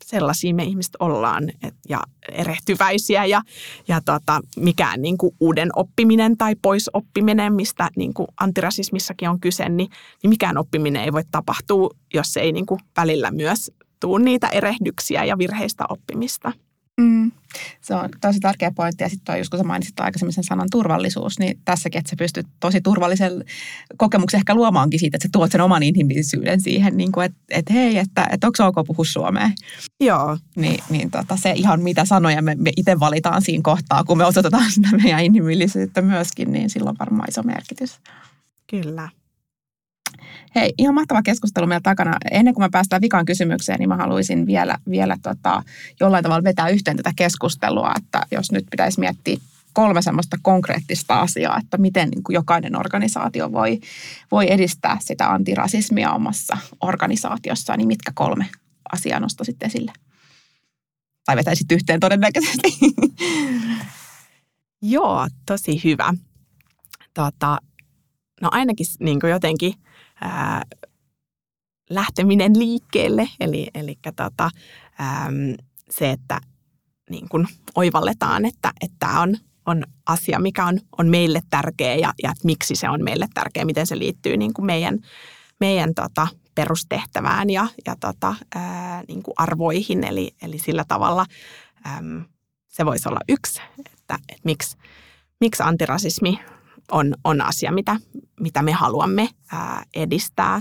sellaisia me ihmiset ollaan et, ja erehtyväisiä ja, ja tota, mikään niin kuin uuden oppiminen tai poisoppiminen, mistä niin kuin antirasismissakin on kyse, niin, niin mikään oppiminen ei voi tapahtua, jos ei niin kuin välillä myös tuu niitä erehdyksiä ja virheistä oppimista. Mm. Se on tosi tärkeä pointti. Ja sitten just kun sä mainitsit aikaisemmin sen sanan turvallisuus, niin tässäkin, että sä pystyt tosi turvallisen kokemuksen ehkä luomaankin siitä, että sä tuot sen oman inhimillisyyden siihen, niin kuin, että, että hei, että, että onko ok puhua suomea. Joo. Niin, niin tota, se ihan mitä sanoja me, me itse valitaan siinä kohtaa, kun me osoitetaan sitä meidän inhimillisyyttä myöskin, niin silloin varmaan iso merkitys. Kyllä. Hei, ihan mahtava keskustelu meillä takana. Ennen kuin me päästään vikaan kysymykseen, niin mä haluaisin vielä, vielä tota, jollain tavalla vetää yhteen tätä keskustelua, että jos nyt pitäisi miettiä kolme semmoista konkreettista asiaa, että miten niin kuin jokainen organisaatio voi, voi edistää sitä antirasismia omassa organisaatiossaan, niin mitkä kolme asiaa nostaisit esille? Tai vetäisit yhteen todennäköisesti. Joo, tosi hyvä. Tota, no ainakin niin kuin jotenkin ää, lähteminen liikkeelle, eli, eli tota, ää, se, että niin kuin oivalletaan, että tämä on, on asia, mikä on, on meille tärkeä ja, ja miksi se on meille tärkeä, miten se liittyy niin kuin meidän, meidän tota, perustehtävään ja, ja tota, ää, niin kuin arvoihin. Eli, eli sillä tavalla äm, se voisi olla yksi, että, että miksi, miksi antirasismi on, on asia, mitä, mitä me haluamme ää, edistää.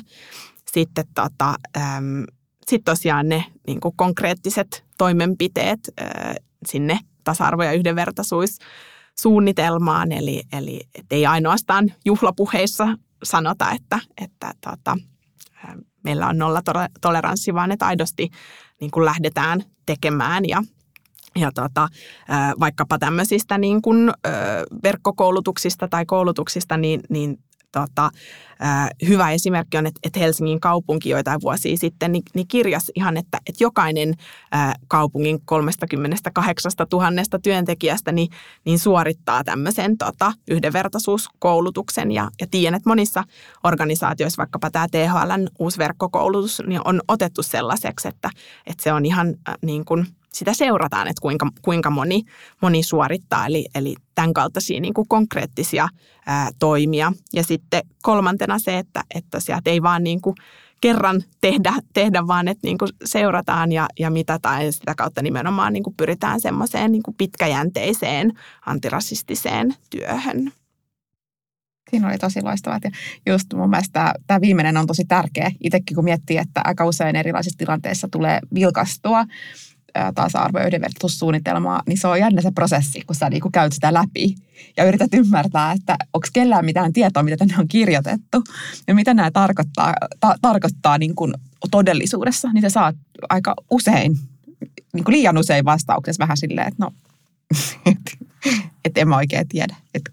Sitten tota, äm, sit tosiaan ne niin kuin konkreettiset toimenpiteet ää, sinne tasa-arvo- ja yhdenvertaisuus suunnitelmaan, eli, eli ei ainoastaan juhlapuheissa sanota, että, että tota, meillä on nolla toleranssi, vaan että aidosti niin kuin lähdetään tekemään ja ja tota, vaikkapa tämmöisistä niin kuin, verkkokoulutuksista tai koulutuksista, niin, niin tota, hyvä esimerkki on, että, Helsingin kaupunki joitain vuosia sitten niin, niin kirjasi ihan, että, että jokainen kaupungin 38 000 työntekijästä niin, niin suorittaa tämmöisen tota, yhdenvertaisuuskoulutuksen. Ja, ja tiedän, että monissa organisaatioissa, vaikkapa tämä THLn uusi verkkokoulutus, niin on otettu sellaiseksi, että, että se on ihan niin kuin – sitä seurataan, että kuinka, kuinka moni, moni suorittaa, eli, eli tämän kaltaisia niin kuin konkreettisia ää, toimia. Ja sitten kolmantena se, että, että sieltä ei vaan niin kuin kerran tehdä, tehdä vaan että niin kuin seurataan ja, ja mitataan ja sitä kautta nimenomaan niin kuin pyritään semmoiseen niin kuin pitkäjänteiseen antirasistiseen työhön. Siinä oli tosi loistavaa. Ja just mun mielestä tämä, tämä viimeinen on tosi tärkeä. Itsekin kun miettii, että aika usein erilaisissa tilanteissa tulee vilkastua tasa-arvo- ja yhdenvertaisuussuunnitelmaa, niin se on jännä se prosessi, kun sä niinku käyt sitä läpi ja yrität ymmärtää, että onko kellään mitään tietoa, mitä tänne on kirjoitettu ja mitä nämä tarkoittaa, ta- tarkoittaa niin kuin todellisuudessa, niin sä saat aika usein, niin kuin liian usein vastauksessa vähän silleen, että no, että en mä oikein tiedä, että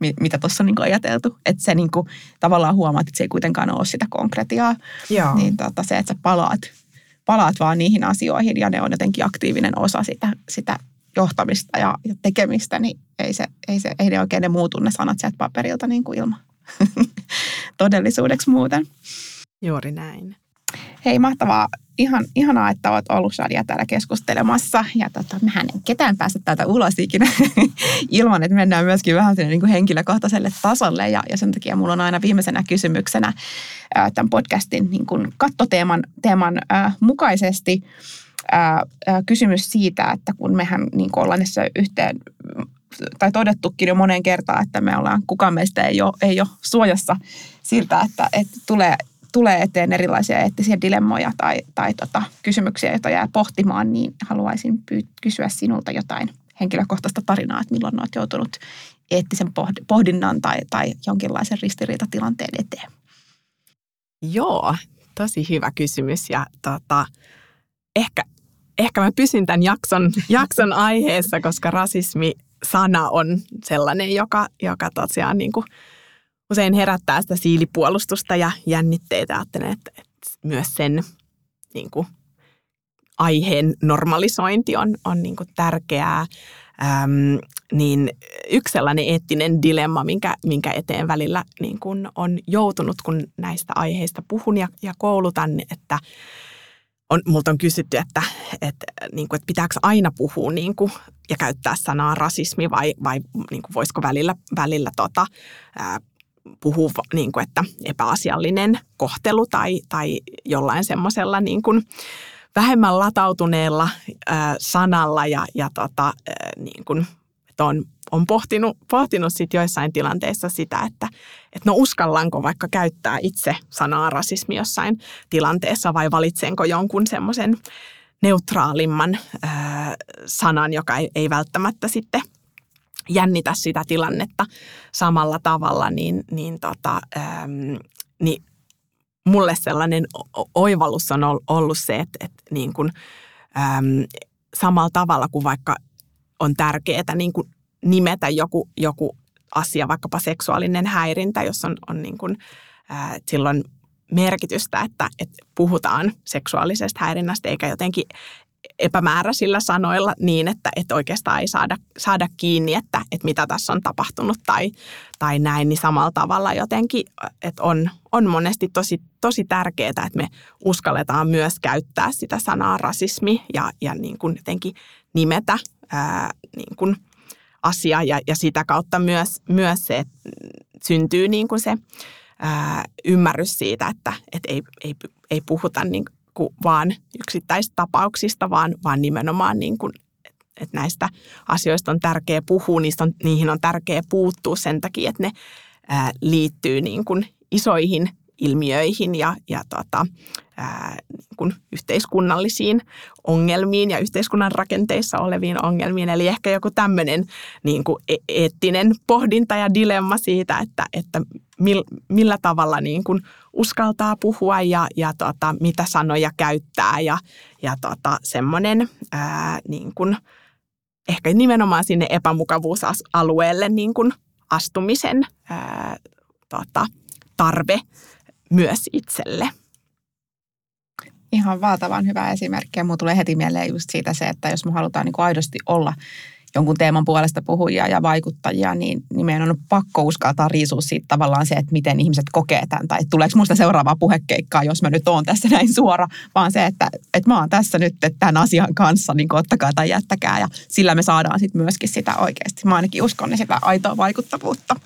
mitä, mitä tuossa on niin ajateltu. Että se niin kuin, tavallaan huomaat, että se ei kuitenkaan ole sitä konkretiaa. Joo. Niin tota, se, että sä palaat palaat vaan niihin asioihin ja ne on jotenkin aktiivinen osa sitä, sitä johtamista ja, ja tekemistä, niin ei, se, ei, se, ei ne oikein ne muutu ne sanat sieltä paperilta niin kuin ilman todellisuudeksi muuten. Juuri näin. Hei, mahtavaa. Ihan, ihanaa, että olet ollut Shadia täällä keskustelemassa. Ja tota, mehän en ketään päästä täältä ulos ikinä ilman, että mennään myöskin vähän sinne niin kuin henkilökohtaiselle tasolle. Ja, ja sen takia mulla on aina viimeisenä kysymyksenä ää, tämän podcastin niin kuin kattoteeman teeman, ää, mukaisesti ää, ää, kysymys siitä, että kun mehän niin kuin ollaan tässä yhteen tai todettukin jo moneen kertaan, että me ollaan, kukaan meistä ei ole, ei ole suojassa siltä, että, että tulee tulee eteen erilaisia eettisiä dilemmoja tai, tai tota, kysymyksiä, joita jää pohtimaan, niin haluaisin pyy- kysyä sinulta jotain henkilökohtaista tarinaa, että milloin olet joutunut eettisen pohdinnan tai, tai jonkinlaisen ristiriitatilanteen eteen. Joo, tosi hyvä kysymys ja tota, ehkä, ehkä mä pysyn tämän jakson, jakson aiheessa, koska rasismi-sana on sellainen, joka, joka tosiaan niin kuin usein herättää sitä siilipuolustusta ja jännitteitä. Ajattelen, että, että myös sen niin kuin, aiheen normalisointi on, on niin kuin tärkeää. Äm, niin yksi sellainen eettinen dilemma, minkä, minkä eteen välillä niin kuin on joutunut, kun näistä aiheista puhun ja, ja koulutan, että on, multa on kysytty, että, että, niin kuin, että pitääkö aina puhua niin kuin, ja käyttää sanaa rasismi vai, vai niin kuin, voisiko välillä, välillä tota, ää, puhuu niin kuin, että epäasiallinen kohtelu tai, tai jollain semmoisella niin kuin vähemmän latautuneella ää, sanalla ja, ja tota, ää, niin kuin, että on, on pohtinut, pohtinut sit joissain tilanteissa sitä, että, että no uskallanko vaikka käyttää itse sanaa rasismi jossain tilanteessa vai valitsenko jonkun semmoisen neutraalimman ää, sanan, joka ei, ei välttämättä sitten jännitä sitä tilannetta samalla tavalla, niin, niin, tota, äm, niin mulle sellainen oivallus on ollut se, että, että niin kuin, äm, samalla tavalla kuin vaikka on tärkeää niin kuin nimetä joku, joku asia, vaikkapa seksuaalinen häirintä, jos on, on niin kuin, ää, silloin merkitystä, että, että puhutaan seksuaalisesta häirinnästä eikä jotenkin epämääräisillä sanoilla niin, että, että oikeastaan ei saada, saada kiinni, että, että mitä tässä on tapahtunut tai, tai näin, niin samalla tavalla jotenkin, että on, on monesti tosi, tosi tärkeää, että me uskalletaan myös käyttää sitä sanaa rasismi ja, ja niin kuin jotenkin nimetä ää, niin kuin asia ja, ja sitä kautta myös, myös se, että syntyy niin kuin se ää, ymmärrys siitä, että, että ei, ei, ei puhuta niin kuin vaan yksittäistapauksista, vaan, vaan nimenomaan niin kuin, että näistä asioista on tärkeää puhua, niistä on, niihin on tärkeää puuttua sen takia, että ne ää, liittyy niin kuin isoihin ilmiöihin ja, ja tota, ää, niin kuin yhteiskunnallisiin ongelmiin ja yhteiskunnan rakenteissa oleviin ongelmiin. Eli ehkä joku tämmöinen niin kuin e-, eettinen pohdinta ja dilemma siitä, että, että millä tavalla niin kuin uskaltaa puhua ja, ja tota, mitä sanoja käyttää ja, ja tota, semmoinen ää, niin kuin, ehkä nimenomaan sinne epämukavuusalueelle niin kuin astumisen ää, tota, tarve myös itselle. Ihan valtavan hyvä esimerkki ja tulee heti mieleen just siitä se, että jos me halutaan niin kuin aidosti olla jonkun teeman puolesta puhujia ja vaikuttajia, niin, niin meidän on pakko uskaltaa riisua siitä tavallaan se, että miten ihmiset kokee tämän. Tai tuleeko muista seuraavaa puhekeikkaa, jos mä nyt oon tässä näin suora, vaan se, että, että mä oon tässä nyt tämän asian kanssa, niin ottakaa tai jättäkää. Ja sillä me saadaan sitten myöskin sitä oikeasti. Mä ainakin uskon niin sitä aitoa vaikuttavuutta.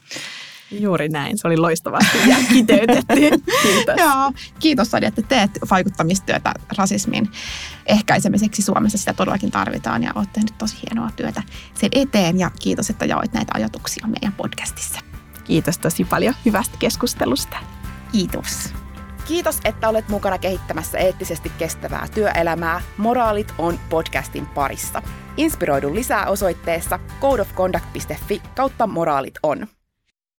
Juuri näin, se oli loistavasti ja kiteytetty. Kiitos. Joo, kiitos Sadi, että teet vaikuttamistyötä rasismin ehkäisemiseksi Suomessa. Sitä todellakin tarvitaan ja olet tehnyt tosi hienoa työtä sen eteen ja kiitos, että jaoit näitä ajatuksia meidän podcastissa. Kiitos tosi paljon hyvästä keskustelusta. Kiitos. Kiitos, että olet mukana kehittämässä eettisesti kestävää työelämää. Moraalit on podcastin parissa. Inspiroidu lisää osoitteessa codeofconduct.fi kautta moraalit on.